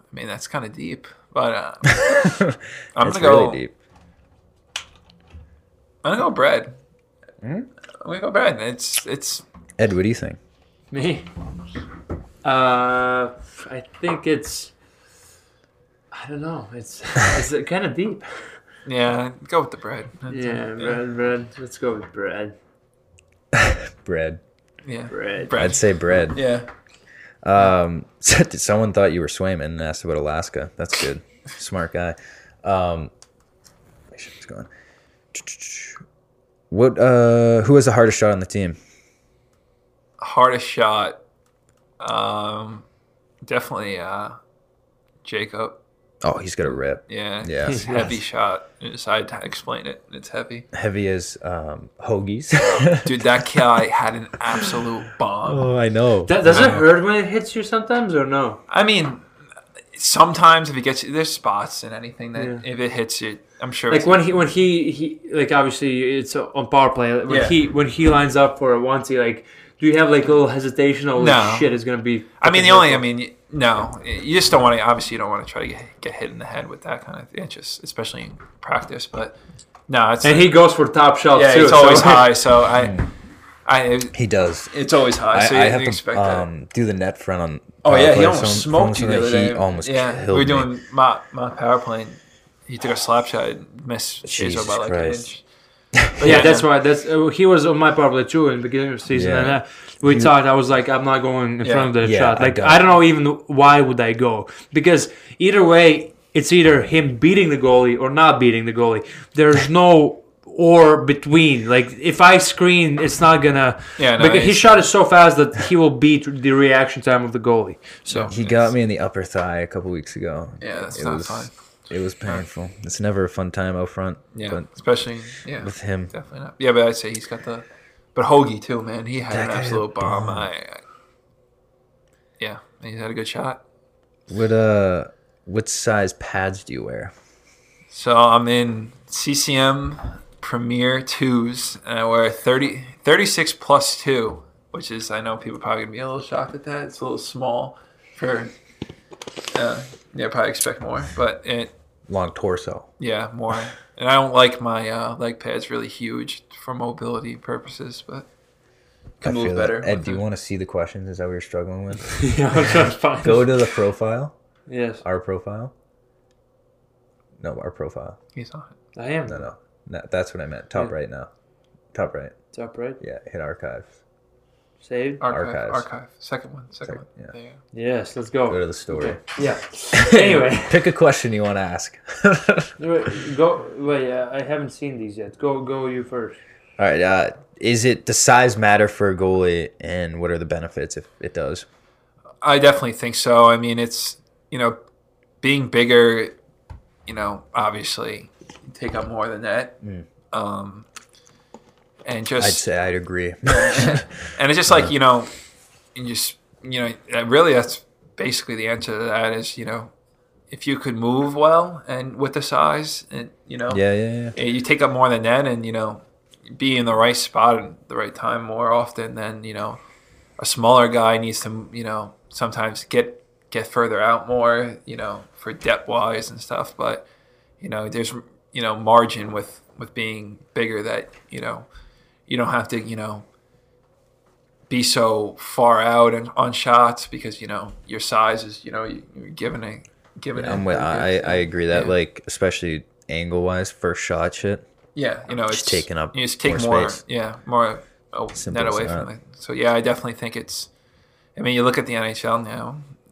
I mean, that's kind of deep, but uh, I'm It's gonna go. really deep. I'm gonna go bread. Hmm? I'm gonna go bread. It's it's Ed, what do you think? Me? Uh, I think it's. I don't know. It's it's kind of deep. yeah. Go with the bread. That's- Yeah, bread, bread. Let's go with bread. Bread. Yeah. Bread. Bread. I'd say bread. Yeah. Um, someone thought you were Swayman and asked about Alaska. That's good. Smart guy. Um, make sure it's going. What? Uh, who has the hardest shot on the team? Hardest shot. Um, definitely uh, Jacob. Oh, he's gonna rip. Yeah. Yeah. It's a heavy shot. It's, I explain it. It's heavy. Heavy as um, hoagies. Dude, that guy had an absolute bomb. oh, I know. That, does it hurt when it hits you sometimes or no? I mean, sometimes if it gets you, there's spots and anything that Yeah. if it hits you, I'm sure. Like when he when he he like obviously it's on power play. When Yeah. he when he lines up for a one he like. Do you have like a little hesitation? Oh No. shit! It's gonna be. I mean, the fucking only, I mean, no, you just don't want to. Obviously, you don't want to try to get, get hit in the head with that kind of thing, just especially in practice. But no, it's And he goes for top shelf. yeah, too. it's always so- high. So I, I, He does. it's always high. I, So I you, have you to expect that. um, do the net front on. Oh yeah, he almost smoked you the other day. He almost yeah, killed we were me. doing my my power plane. He took a slap shot, and missed Chaser Jesus by like Christ. an inch. But yeah, that's right. That's uh, he was on my probably too in the beginning of the season, Yeah. and uh, we talked. I was like, I'm not going in Yeah. front of the Yeah, shot. Like got I, don't know even why would I go because either way, it's either him beating the goalie or not beating the goalie. There's no or between. Like if I screen, it's not gonna. Yeah, no, because his shot is so fast that he will beat the reaction time of the goalie. So He got me in the upper thigh a couple weeks ago. Yeah, that's it not was, fun. It was painful. It's never a fun time out front. Yeah, but especially yeah with him, Definitely not. Yeah, but I'd say he's got the. But Hoagie too, man. He had That an absolute bomb. bomb. I, I, yeah, he had a good shot. what uh, what size pads do you wear? So I'm in CCM Premier twos, and I wear 30, 36 plus two, which is I know people probably gonna be a little shocked at that. It's a little small for. Uh, yeah, probably expect more, but it Long torso. yeah more. And I don't like my uh, leg pads really huge for mobility purposes, but can I move better. that. Ed, with do you want to see the questions? Is that what you're struggling with? yeah, that's fine. Go to the profile. Yes, Our profile. No, our profile. He's on it. I am. No, no, no that's what I meant. Top Yeah. right now. Top right. Top right. Yeah, hit archives. Saved. Archive, Archives. archive, second one, second Sec- one. yeah. There you go. Yes, let's Go go. to the story. Yeah. anyway. Pick a question you want to ask. Wait, go. Wait, uh, I haven't seen these yet. Go, go you first. All right. Uh, is it does size matter for a goalie, and what are the benefits if it does? I definitely think so. I mean, it's you know, being bigger, you know, obviously you take up more than that. Um, and I'd say I'd agree. and it's just like you know, you just you know, uh, really that's basically the answer to that is you know, if you could move well and with the size and you know, yeah, yeah, yeah. Yeah, you take up more than that, and you know, be in the right spot at the right time more often than you know a smaller guy needs to you know sometimes get get further out more you know for depth wise and stuff but you know there's you know margin with with being bigger that you know you don't have to you know be so far out and on shots because you know your size is you know you- you're given a given I'm a- with, I I agree that Yeah. like especially angle wise, first shot shit. Yeah, you know, it's taking up You just take more more, yeah, more oh, Simple net away from it. So yeah, I definitely think it's. I mean, you look at the NHL now.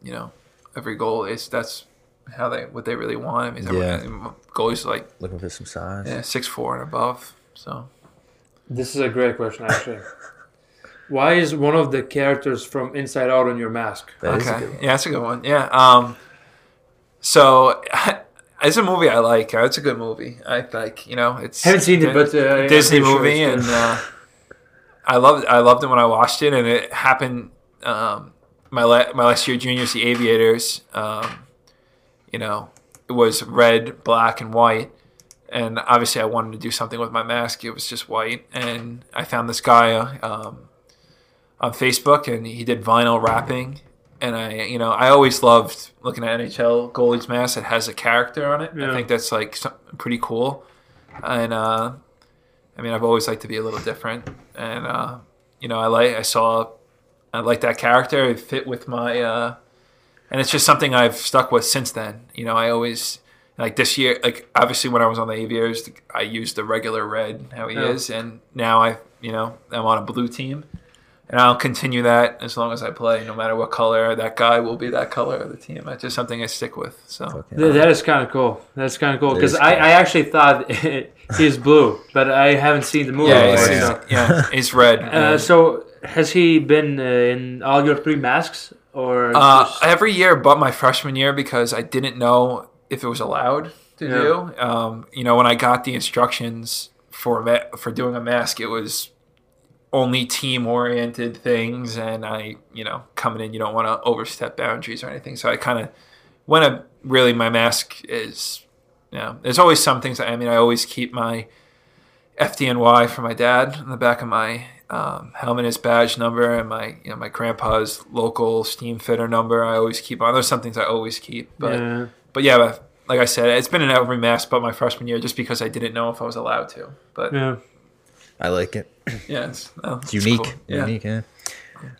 You know, every goal is that's how they what they really want. I mean, Yeah. goalies like Looking for some size. yeah, six four and above. So This is a great question, actually. Why is one of the characters from Inside Out on your mask? That is a okay, good yeah, that's a good one. Yeah. Um. So. It's a movie I like. It's a good movie. I like, you know, it's Haven't seen it, but uh, I'm Disney pretty sure movie, it's and uh, I loved I loved it when I watched it, and it happened um, my la- my last year juniors, the Aviators. Um, you know, it was red, black, and white, and obviously I wanted to do something with my mask. It was just white, and I found this guy um, on Facebook, and he did vinyl wrapping. And I, you know, I always loved looking at NHL goalies' masks that has a character on it. Yeah. I think that's like pretty cool. And uh, I mean, I've always liked to be a little different, and uh, you know, I like I saw, I like that character. It fit with my, uh, and it's just something I've stuck with since then. You know, I always like this year, like obviously when I was on the Aviators, I used the regular red how he Yeah. is, and now I, you know, I'm on a blue team. And I'll continue that as long as I play, no matter what color that guy will be. That color of the team. That's just something I stick with. So Fucking- Th- that is kind of cool. That's kind of cool because I. I actually thought he's blue, but I haven't seen the movie. yeah, Oh, he's, yeah. so- he's- yeah, he's red. Uh, so has he been uh, in all your three masks or Uh, just- every year but my freshman year because I didn't know if it was allowed to Yeah. do. Um, you know, when I got the instructions for ma- for doing a mask, it was only team oriented things, and I, you know, coming in, you don't want to overstep boundaries or anything. So I kind of when I really my mask is, you know, there's always some things. I mean, I always keep my FDNY for my dad on the back of my um, helmet, his badge number, and my you know my grandpa's local steam fitter number. I always keep on. There's some things I always keep, but yeah. But yeah, like I said, it's been an every mask but my freshman year, just because I didn't know if I was allowed to. But yeah, yeah. I like it. it's, no, It's unique. cool. Yeah. Unique, yeah.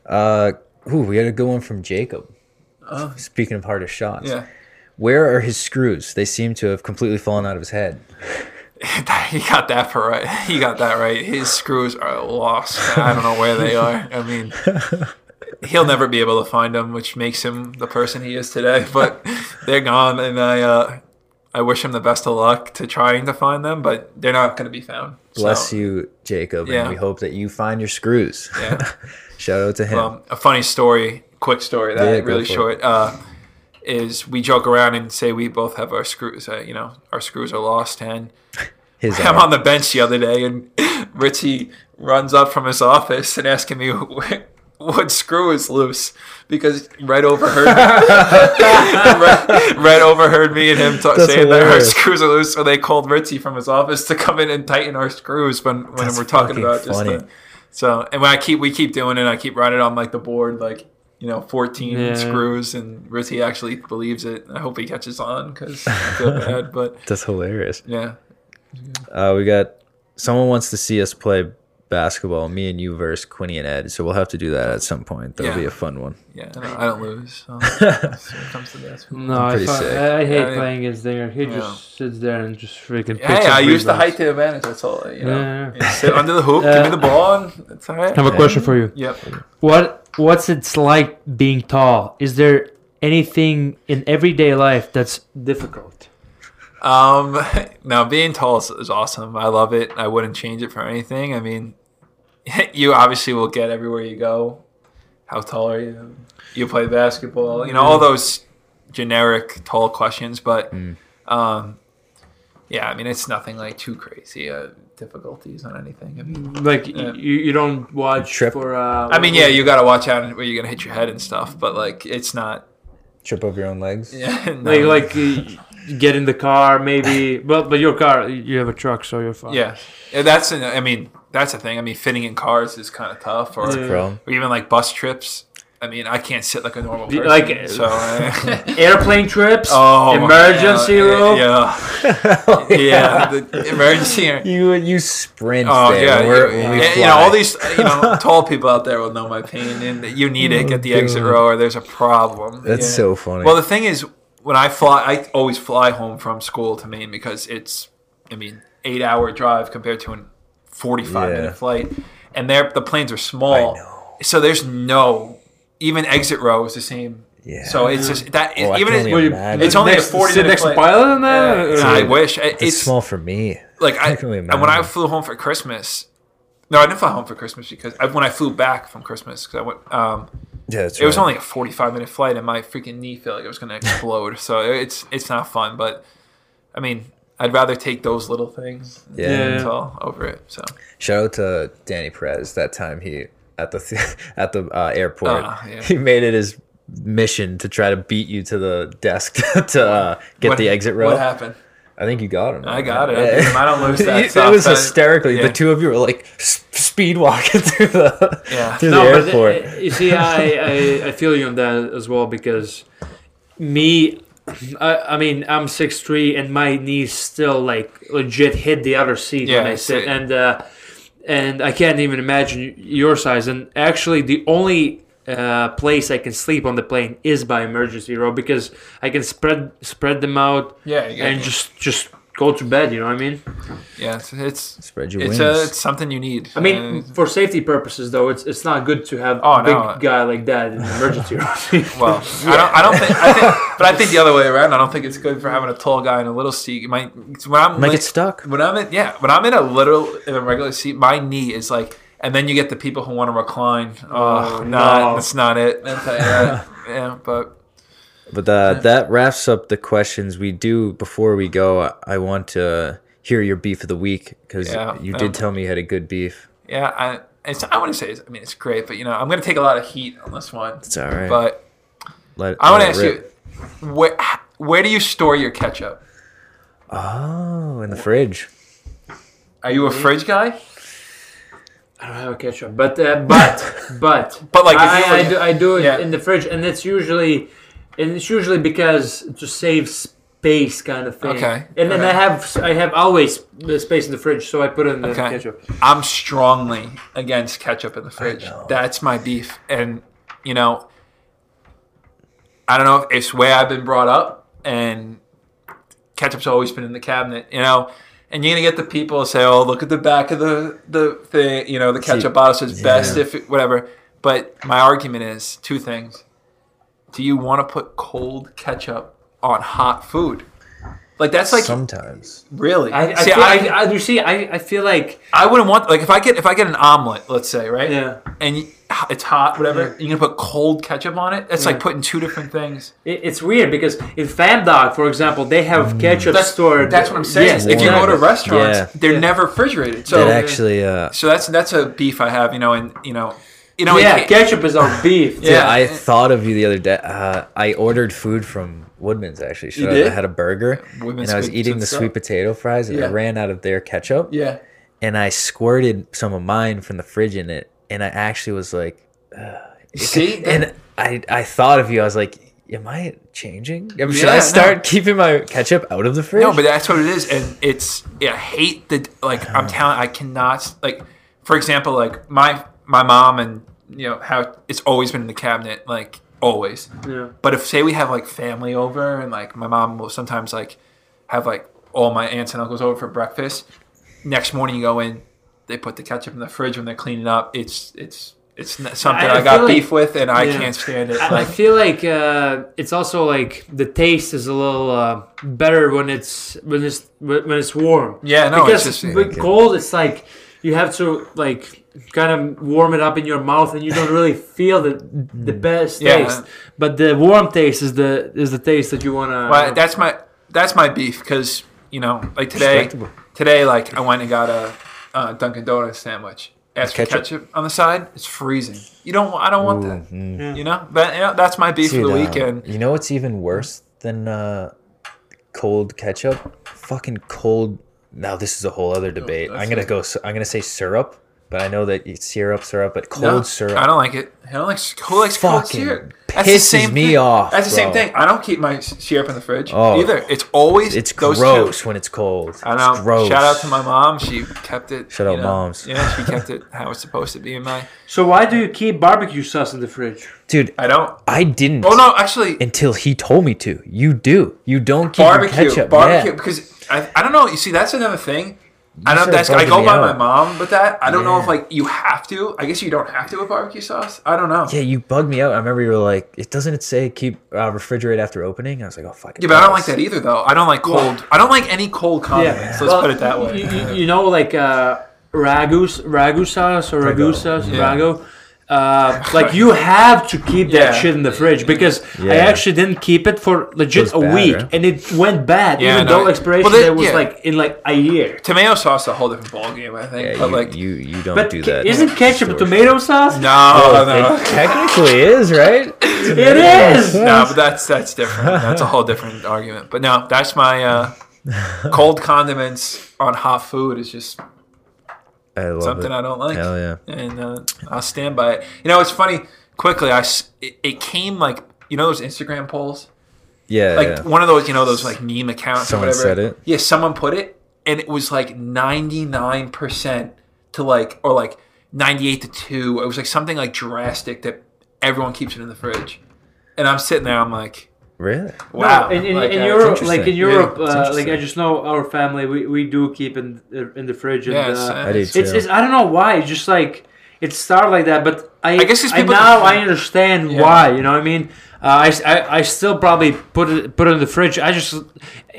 Uh, ooh, we got a good one from Jacob. Oh. Speaking of hardest shots, Yeah. where are his screws? They seem to have completely fallen out of his head. he got that for right. He got that right. His screws are lost. I don't know where they are. I mean, he'll never be able to find them, which makes him the person he is today. But they're gone, and I, uh, I wish him the best of luck to trying to find them, but they're not going to be found. Bless So, you, Jacob, Yeah. and we hope that you find your screws. Yeah. Shout out to him. Um, a funny story, quick story that Yeah, really short. Uh, is we joke around and say we both have our screws. Uh, you know, our screws are lost, and his I'm on the bench the other day, and Richie runs up from his office and asking me what screw is loose because Red overheard Red, Red overheard me and him ta- That's saying that our screws are loose, so they called Richie from his office to come in and tighten our screws when when That's we're talking fucking about just funny. the, so. And when I keep we keep doing it, I keep writing on like the board like. You know, 14 Yeah. screws, and Richie actually believes it. I hope he catches on because I feel bad, but That's hilarious. yeah, Uh, we got someone wants to see us play basketball. Me and you versus Quinny and Ed. So we'll have to do that at some point. That'll Yeah. be a fun one. Yeah, I don't, I don't lose. So when it comes to basketball. No, I, pretty. I, I hate Yeah, yeah. playing against there. He Yeah. just sits there and just freaking. picks Hey, up I use the rebounds. height to advantage. That's all. You know, Yeah. You sit under the hoop, give me the ball, and it's all right. I have a question for you. Yep. What What's it like being tall? Is there anything in everyday life that's difficult? Um, now being tall is, is awesome. I love it. I wouldn't change it for anything. I mean, you obviously will get everywhere you go. How tall are you? You play basketball. You know all those generic tall questions, but Mm. um, yeah. I mean, it's nothing like too crazy. Uh, difficulties on anything. I mean, Like Yeah. you, you don't watch Trip. for. Uh, I mean, yeah, you got to watch out where you're gonna hit your head and stuff, but like, it's not. Trip over your own legs. Yeah, no. like like uh, get in the car, maybe. but but your car, you have a truck, so you're fine. Yeah, yeah that's an, I mean that's the thing. I mean, fitting in cars is kind of tough, or, Yeah. Or even like bus trips. I mean, I can't sit like a normal person. Like- so. uh, Airplane trips, oh, emergency yeah, room. Yeah, yeah, the emergency. You you sprint Oh there. yeah, we're- you, we you know all these you know tall people out there will know my pain, and you need it Get the exit row, or there's a problem. That's Yeah. so funny. Well, the thing is, when I fly, I always fly home from school to Maine because it's, I mean, eight hour drive compared to a forty-five Yeah. minute flight, and there the planes are small, I know. so there's no even exit row is the same. Yeah. So it's just that I even can only Well, it's only a next, 40 sit minute next to flight. pilot in there. Yeah, I wish it's it's small for me. like I, I can only and when I flew home for Christmas. No, I didn't fly home for Christmas because I, when I flew back from Christmas because I went. Um, Yeah, that's it was only a forty-five minute flight, and my freaking knee felt like it was going to explode. so it's it's not fun, but I mean, I'd rather take those little things. Yeah. Yeah. It's all over it. So Shout out to Danny Perez. That time he at the at the uh, airport, Ah, yeah. he made it his mission to try to beat you to the desk to uh, get What- the exit row. What happened? I think you got him. I got it. I, Yeah. him. I don't lose that. it stuff. was That- hysterical. yeah. The two of you were like speed walking through the Yeah. through no, the airport. uh, you see, I, I I feel you on that as well because me, I, I mean, I'm six three and my knees still like legit hit the other seat Yeah, when I sit, and uh, and I can't even imagine your size. And actually, the only uh, place I can sleep on the plane is by emergency row because I can spread spread them out Yeah, you and it. just just go to bed. You know what I mean? yeah. It's it's, Spread your it's, wings. uh, it's something you need. I mean, Uh, for safety purposes, though, it's it's not good to have Oh, a big no. guy like that in emergency room. Well, I don't. I don't think. I think, but I think the other way around. I don't think it's good for having a tall guy in a little seat. You might when I'm Might li- get stuck. When I'm in, yeah, when I'm in a little in a regular seat, my knee is like, and then you get the people who want to recline. Oh, Oh, not no. that's not it. I'll tell yeah, but But uh, that wraps up the questions we do. Before we go, I- I want to hear your beef of the week because Yeah, you um, did tell me you had a good beef. yeah, I. It's, I want to say, it's, I mean, it's great, but you know, I'm going to take a lot of heat on this one. It's all right. But Let, I want to ask rip. you, where where do you store your ketchup? Oh, in the fridge. Are you a fridge guy? I don't have a ketchup, but uh, but but But, like, if I, you I, do, I do it Yeah. in the fridge, and it's usually and it's usually because to save space, kind of thing. Okay, And then okay. I have I have always the space in the fridge, so I put in the Okay. ketchup. I'm strongly against ketchup in the fridge. That's my beef. And, you know, I don't know if it's the way I've been brought up, and ketchup's always been in the cabinet, you know. And you're gonna get the people who say, "Oh, look at the back of the the thing," you know, the ketchup bottle says best if it, whatever. But my argument is two things: Do you want to put cold ketchup on hot food? Like that's like Sometimes. really. I, I, See, feel, I, I, I, you see, I, I feel like I wouldn't want like if I get if I get an omelet, let's say, right? yeah, And you, it's hot, whatever. You're gonna put cold ketchup on it. It's Yeah. like putting two different things. it, it's weird because in Fan Dog, for example, they have ketchup That's stored. That's what I'm saying. Yes, if you go to exactly. restaurants, Yeah. they're Yeah. never refrigerated. So that actually, uh, so that's that's a beef I have. You know, and you know, you know, yeah, it- ketchup is our beef. dude, Yeah. I thought of you the other day. Uh, I ordered food from Woodman's actually. You So I had a burger Woodman's and I was eating good the stuff. sweet potato fries and Yeah. I ran out of their ketchup yeah. and I squirted some of mine from the fridge in it and I actually was like, See, and I I thought of you. I was like, am I changing? Should Yeah, I no. start keeping my ketchup out of the fridge? No, but that's what it is, and it's yeah. I hate the like. I'm uh. telling. I cannot like. For example, like my my mom and you know how it's always been in the cabinet, like always. Yeah. But if say we have like family over and like my mom will sometimes like have like all my aunts and uncles over for breakfast. Next morning you go in, they put the ketchup in the fridge when they're cleaning up. It's it's it's something I I, got like- beef with and I Yeah. can't stand it. I, I feel like uh, it's also like the taste is a little uh, better when it's when it's when it's warm. yeah, no, because it's just with cold, it's like you have to like kind of warm it up in your mouth, and you don't really feel the the best Yeah. taste. But the warm taste is the is the taste that you wanna. Well, that's my that's my beef because you know, like today, today, like I went and got a uh, Dunkin' Donuts sandwich. Ask Ketchup? ketchup on the side. It's freezing. You don't. I don't want Ooh, that. mm. You know. But you know, that's my beef Dude, for the uh, weekend. you know what's even worse than uh, cold ketchup, fucking cold. Now this is a whole other debate. that's I'm gonna it. go. I'm gonna say syrup, but I know that it's syrup, syrup, but cold No, syrup. I don't like it. I don't like who likes cold Fucking syrup. pisses me off, That's the same thing. I don't keep my syrup in the fridge Oh. either. It's always It's those gross Two. when it's cold. I know. It's gross. Shout out to my mom. She kept it. Shout out know, moms. Yeah, she kept it how it's supposed to be in my. So why do you keep barbecue sauce in the fridge? dude. I don't. I didn't. Oh no, actually, Until he told me to. You do. You don't keep your barbecue, ketchup. barbecue. Yeah. Because I, I don't know. You see, that's another thing. I don't. That's I go by out. my mom with that. I don't know if like you have to. I guess you don't have to with barbecue sauce. I don't know. Yeah, you bugged me out. I remember you were like, "It doesn't it say keep uh, refrigerate after opening?" I was like, "Oh fuck." it Yeah, but I don't like that either, though. I don't like cold. I don't like any cold condiments. so Let's Well, put it that way. You, you- you know, like uh, ragu, ragu sauce or ragu Ragu. sauce, Yeah. ragu. Uh, like you have to keep that Yeah. shit in the fridge because I actually didn't keep it for legit Goes a bad, week right? and it went bad. Yeah, even no, though expiration well, they- date was yeah. like in like a year. Tomato sauce is a whole different ballgame, I think. Yeah, but you, like, you you don't But do that. isn't ketchup a tomato sauce? no, no, It technically is right. It is. no, but that's that's different. That's a whole different argument. But no, that's my uh, cold condiments on hot food is just I love something it. I don't like. Hell yeah. and uh, I'll stand by it. You know, it's funny. Quickly, I it, it came like you know those Instagram polls, Yeah, like yeah. one of those you know those like meme accounts Someone or whatever. said it? Yeah, someone put it, and it was like ninety nine percent to like or like ninety eight to two. It was like something like drastic that everyone keeps it in the fridge, and I'm sitting there. I'm like, Really? wow. No, in, in, like, in uh, Europe, like in. Europe, Yeah, uh, like I just know our family, we, we do keep in in the fridge. And, Yes, uh, I do it's, too. it's I don't know why. It's just like it started like that, but I I guess it's I people- now I understand Yeah. why. You know what I mean? Uh, I, s- I I still probably put it put it in the fridge. I just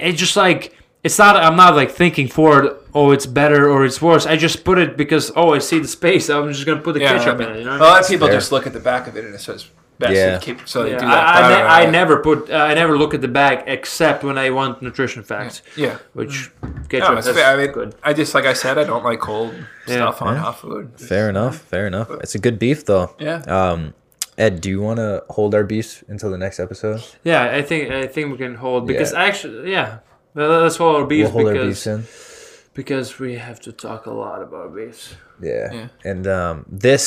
it's just like it's not. I'm not like thinking forward. Oh, it's better or it's worse. I just put it because oh, I see the space. I'm just gonna put the yeah, ketchup I in it. You know a what I mean? lot of people fair. just look at the back of it and it says best Yeah. keep, so they Yeah, do that. I, I, ne- don't I never put uh, I never look at the bag except when I want nutrition facts, Yeah. which No, ketchup it's has fair. I mean, good. I just like I said, I don't like cold Yeah. stuff on Yeah. hot food. Fair enough. Fair enough. It's a good beef though. Yeah. Um, Ed, do you want to hold our beefs until the next episode? Yeah, I think I think we can hold because Yeah. actually, yeah, well, let's hold our beef we'll hold our beefs because in. because we have to talk a lot about beefs. Yeah. Yeah. And um, this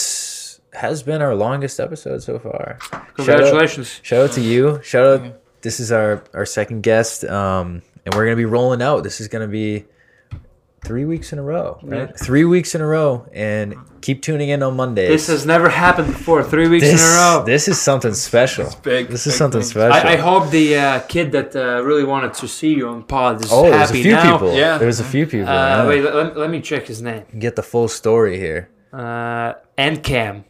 has been our longest episode so far. Congratulations! Shout out, shout out to you. Shout out. This is our our second guest, um, and we're gonna be rolling out. This is gonna be three weeks in a row, right? Yeah. Three weeks in a row, and keep tuning in on Mondays. This has never happened before. Three weeks this, in a row. This is something special. Big, this big is something special. I, I, hope the uh, kid that uh, really wanted to see you on pod is oh, happy there's a few now. people. Yeah, there's a few people. Uh, wait, let, let, me check his name. Get the full story here. Uh, Endcam.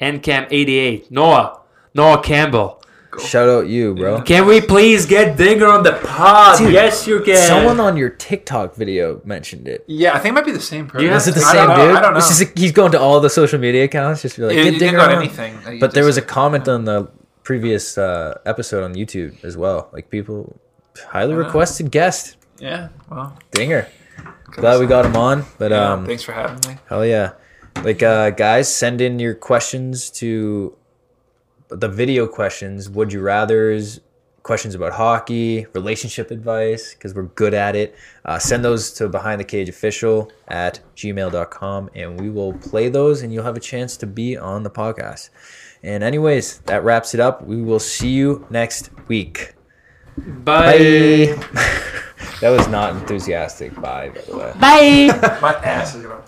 NCAM88. Noah. Noah Campbell. Shout out you, bro. Can we please get Dinger on the pod? Dude, yes, you can. Someone on your TikTok video mentioned it. Yeah, I think it might be the same person. Is it the I same dude? I don't know. Just, he's going to all the social media accounts just be like, get Dinger on. anything. But there was a comment on the previous uh, episode on YouTube as well. Like people highly requested guest. Yeah, well, Dinger. Glad we got him on. But yeah, um, thanks for having me. Hell yeah like uh, guys, send in your questions to the video questions. Would you rather's questions about hockey, relationship advice because we're good at it. Uh, send those to behind the cage official at gmail.com and we will play those and you'll have a chance to be on the podcast. And anyways, that wraps it up. We will see you next week. Bye. Bye. that was not enthusiastic. Bye, by the way. Bye. My ass is gonna.